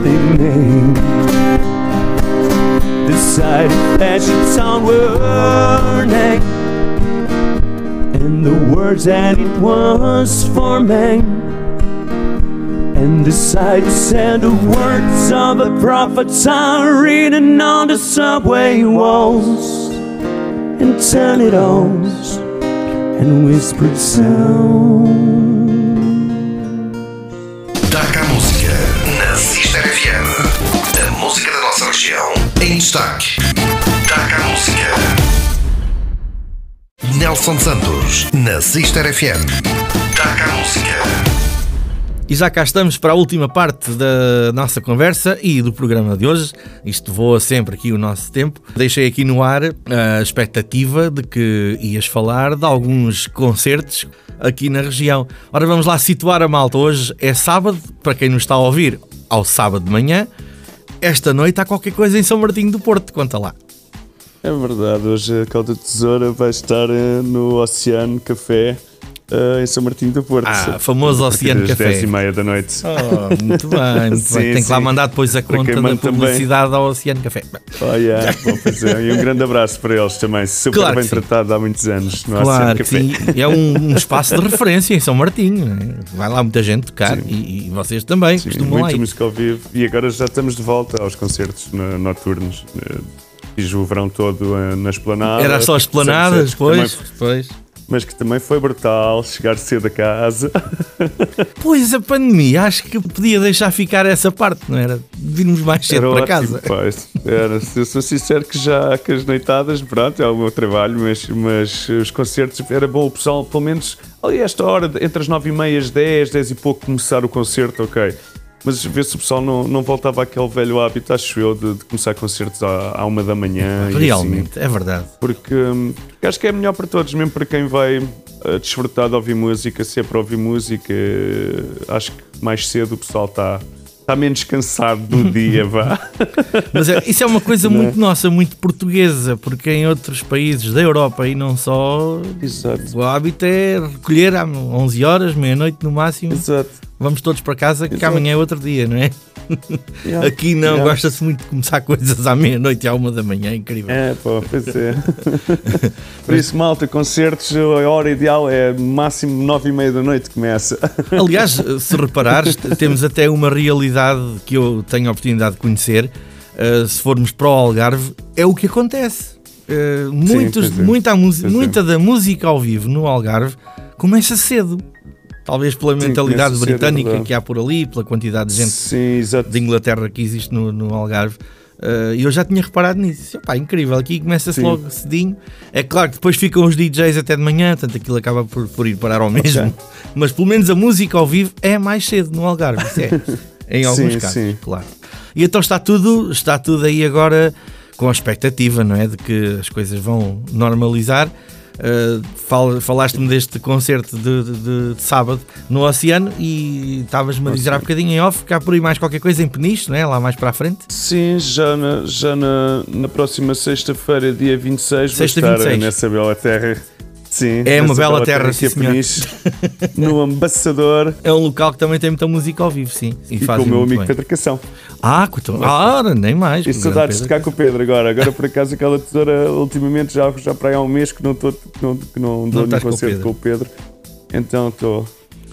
godly name, the sight of flashing sound warning, and the words that it was forming. And the sights and the words of the prophets are written on the subway walls and teledons and whispered sound. Destaque. Destaca a música. Nelson Santos, na Sister FM. Destaca a música. E já cá estamos para a última parte da nossa conversa e do programa de hoje. Isto voa sempre aqui o nosso tempo. Deixei aqui no ar a expectativa de que ias falar de alguns concertos aqui na região. Ora, vamos lá situar a malta. Hoje é sábado, para quem nos está a ouvir, ao sábado de manhã. Esta noite há qualquer coisa em São Martinho do Porto. Conta lá. É verdade, hoje a Calda Tesoura vai estar eh, no Oceano Café eh, em São Martinho do Porto. Ah, famoso Oceano Café. 10 e meia da noite. Oh, muito bem, muito Sim, bem. Tem que lá mandar depois a conta da manda também. publicidade ao Oceano Café. Oh, yeah, bom, pois é. E um grande abraço para eles também. Super Claro bem tratado há muitos anos no Claro Oceano Café. sim. É um, um espaço de referência em São Martinho. né? Vai lá muita gente tocar e, e vocês também Sim, costumam lá muita ir. música ao vivo e agora já estamos de volta aos concertos no- noturnos. Eh, Fiz o verão todo eh, na esplanada. Era só esplanadas, Sunsets, que também- depois, depois. Mas que também foi brutal chegar cedo a casa. Pois a pandemia, acho que podia deixar ficar essa parte, não era? Virmos mais cedo Era para ótimo, casa. pois. Era, eu sou sincero que já que as noitadas, pronto, é o meu trabalho, mas, mas os concertos era bom o pessoal, pelo menos ali a esta hora, entre as 9 e meia, as 10, 10 e pouco, começar o concerto, ok. Mas ver se o pessoal não, não voltava àquele velho hábito, acho eu, de, de começar concertos à, à uma da manhã. assim. Realmente, é verdade. porque, hum, porque acho que é melhor para todos, mesmo para quem vai eh, desfrutar de ouvir música, se é para ouvir música, eh, acho que mais cedo o pessoal está está menos cansado do dia, vá. Mas é- isso é uma coisa muito nossa, muito portuguesa, porque em outros países da Europa e não só, Exato. o hábito é recolher às 11 horas, meia-noite no máximo. Exato. Vamos todos para casa, que Exato. amanhã é outro dia, não é? Yeah. Aqui não, Yeah. gosta-se muito de começar coisas à meia-noite e à uma da manhã, é incrível. É, pô, pois é. Por isso, malta, concertos, a hora ideal é máximo nove e meia da noite começa. Aliás, se reparares, temos até uma realidade que eu tenho a oportunidade de conhecer. Uh, se formos para o Algarve, é o que acontece. Uh, muitos, pois é. muita, é. muita da música ao vivo no Algarve começa cedo. Talvez pela Sim, mentalidade é britânica que há por ali, pela quantidade de gente Sim, de Inglaterra que existe no, no Algarve. Uh, E eu já tinha reparado nisso. Epá, incrível, aqui começa-se Sim. logo cedinho. É claro que depois ficam os DJs até de manhã, portanto aquilo acaba por, por ir parar ao mesmo. Mas pelo menos a música ao vivo é mais cedo no Algarve. Isso é, em alguns Sim, casos, sim. claro. E então está tudo, está tudo aí agora com a expectativa, não é? De que as coisas vão normalizar. Uh, fal- Falaste-me deste concerto de, de- de- de sábado no Oceano e estavas-me a dizer há bocadinho em off que há por aí mais qualquer coisa em Peniche, não é? Lá mais para a frente. Sim, já na, já na, na próxima sexta-feira, dia 26, Sexta, vou estar 26. nessa bela terra. Sim, É uma bela terra, sim. Peniche, no Ambassador É um local que também tem muita música ao vivo, sim. e com fazem o meu amigo bem. Pedro Cação. Ah, com ah, nem mais. E com saudades de tocar com o Pedro agora. Agora, por acaso, aquela tesoura, ultimamente, já, já para aí há um mês que não, tô, que não, que não dou nenhum com concerto com o Pedro. Então estou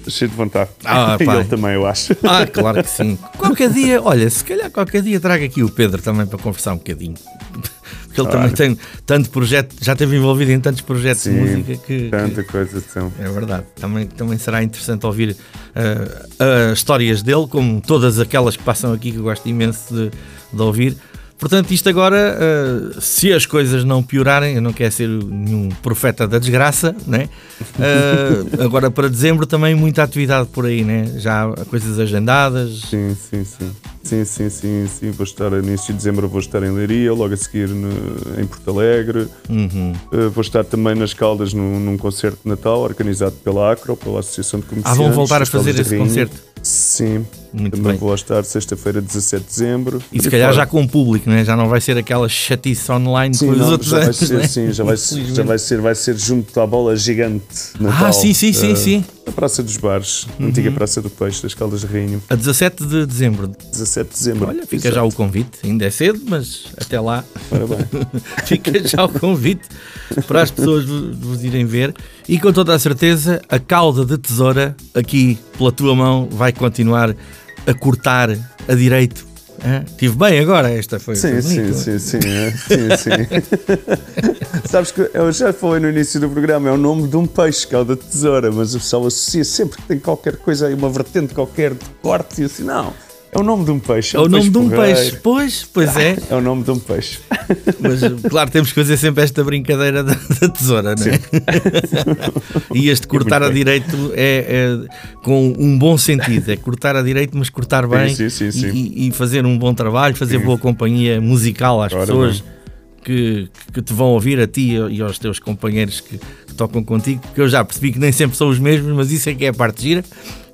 cheio de vontade. Ah, e ele também, eu acho. Ah, claro que sim. Qualquer dia, olha, se calhar qualquer dia traga aqui o Pedro também para conversar um bocadinho. Porque ele também tem tanto projeto, já esteve envolvido em tantos projetos de Sim, música que, que- Tanta coisa, então. é verdade. Também, também será interessante ouvir ah, as histórias dele, como todas aquelas que passam aqui que eu gosto imenso de, de ouvir. Portanto, isto agora, ah, se as coisas não piorarem, eu não quero ser nenhum profeta da desgraça, né? Ah, agora para dezembro também muita atividade por aí, né? Já há coisas agendadas. Sim, sim, sim. Sim, sim, sim, sim. Vou estar no início de dezembro, vou estar em Leiria, logo a seguir no- em Porto Alegre. Uhum. Uh, vou estar também nas Caldas num, num concerto de Natal organizado pela Acro, pela Associação de Ah, Comerciantes. vão voltar a fazer esse concerto. Sim, Muito também bem. vou estar sexta-feira, 17 de dezembro. E se calhar fora- já com o público, né? já não vai ser aquela chatice online Sim, os outros já vai anos. ser, né? sim, já vai, ser- já vai ser, vai ser junto à bola gigante de Natal. Ah, sim, sim, sim, uh, sim. Na Praça dos Bares, na antiga Praça do Peixe, das Caldas de Rainha, A 17 de dezembro. 17 de dezembro. Olha, fica já o convite. Ainda é cedo, mas até lá Parabéns. fica já o convite para as pessoas vo- vos irem ver. E com toda a certeza, a cauda de tesoura aqui pela tua mão vai continuar a cortar a direito. Hã? Tive bem agora, esta foi. Sim, sim, sim, sim, é. sim, sim. Sabes que eu já falei no início do programa, é o nome de um peixe, que é o da tesoura, mas o pessoal associa sempre que tem qualquer coisa aí, uma vertente qualquer de corte, e assim, não, É o nome de um peixe. É o nome peixe de um porreiro. peixe. Pois, pois é. É o nome de um peixe. Mas, claro, temos que fazer sempre esta brincadeira da, da tesoura, não é? e este cortar a bem. direito é, é com um bom sentido. É cortar a direito, mas cortar bem sim, sim, sim. E, e fazer um bom trabalho, fazer boa companhia musical às Ora pessoas que, que te vão ouvir, a ti e aos teus companheiros que tocam contigo, que eu já percebi que nem sempre são os mesmos, mas isso é que é a parte gira,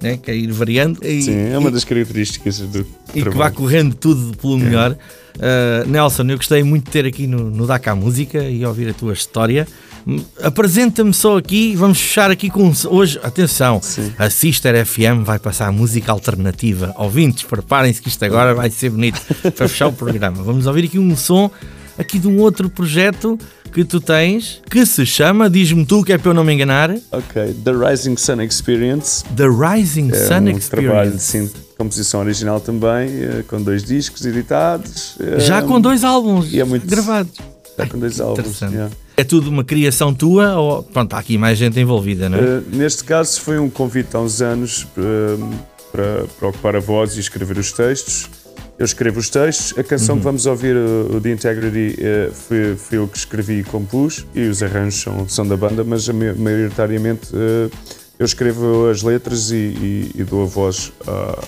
né? que é ir variando. E, Sim, é uma das características do e que trabalho. vá correndo tudo pelo melhor. Uh, Nelson, eu gostei muito de ter aqui no, no Dakar Música e ouvir a tua história. Hum, Apresenta-me só aqui, vamos fechar aqui com hoje, atenção, a Sister FM vai passar música alternativa. Ouvintes, preparem-se que isto agora vai ser bonito para fechar o programa. Vamos ouvir aqui um som aqui de um outro projeto que tu tens que se chama, diz-me tu que é para eu não me enganar, Ok, The Rising Sun Experience. The Rising É Sun um trabalho Experience. sim, de composição original também, eh, com dois discos editados. eh, Já com dois álbuns e é muito- gravados. Já com dois álbuns. Interessante. yeah. É tudo uma criação tua ou pronto, há aqui mais gente envolvida, não é? Eh, neste caso foi um convite há uns anos eh, para, para ocupar a voz e escrever os textos. Eu escrevo os textos. A canção Uhum. que vamos ouvir, o, The Integrity, eh, foi, foi eu que escrevi e compus, e os arranjos são, são da banda, mas a ma- maioritariamente eh, eu escrevo as letras e, e- e dou a voz à,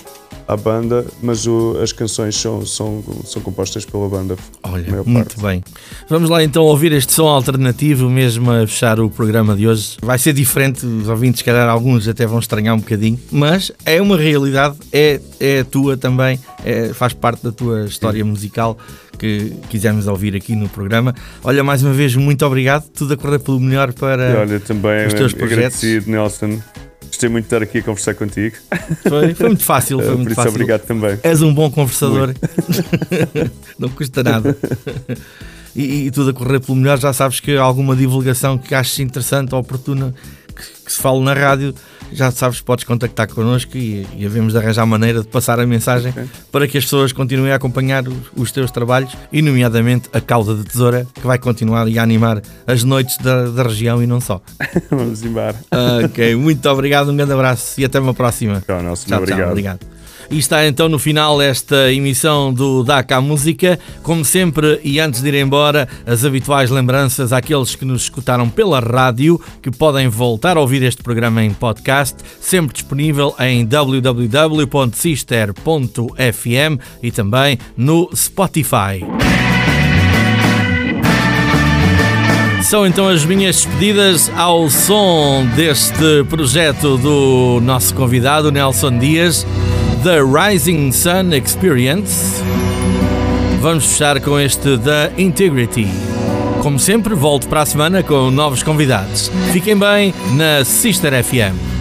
à banda, mas o- as canções são, são, são compostas pela banda. a Olha, muito bem. Vamos lá então ouvir este som alternativo, mesmo a fechar o programa de hoje. Vai ser diferente, os ouvintes, se calhar alguns até vão estranhar um bocadinho, mas é uma realidade, é, é tua também, é- faz parte da tua história musical que quisemos ouvir aqui no programa. Olha, mais uma vez, muito obrigado, tudo a correr pelo melhor para. E olha, também os teus projetos. agradecido, Nelson. Gostei muito de estar aqui a conversar contigo. Foi, foi muito fácil, foi Eh, muito Por isso, fácil. obrigado também. És um bom conversador. não custa nada. E, e tudo a correr pelo melhor, já sabes que alguma divulgação que aches interessante ou oportuna que, que se fale na rádio, já sabes, podes contactar connosco e, e havemos de arranjar maneira de passar a mensagem para que as pessoas continuem a acompanhar os, os teus trabalhos e, nomeadamente, a cauda de tesoura, que vai continuar e a animar as noites da, da região e não só. Vamos embora. ok, muito obrigado, um grande abraço e até uma próxima. Tchau, Nelson. Tchau, obrigado. tchau, obrigado. E está então no final esta emissão do DACA Música. Como sempre, e antes de ir embora, as habituais lembranças àqueles que nos escutaram pela rádio, que podem voltar a ouvir este programa em podcast, sempre disponível em www.sister.fm e também no Spotify. São então as minhas despedidas ao som deste projeto do nosso convidado Nelson Dias, The Rising Sun Experience. Vamos fechar com este The Integrity. Como sempre, volto para a semana com novos convidados. Fiquem bem na Sister FM.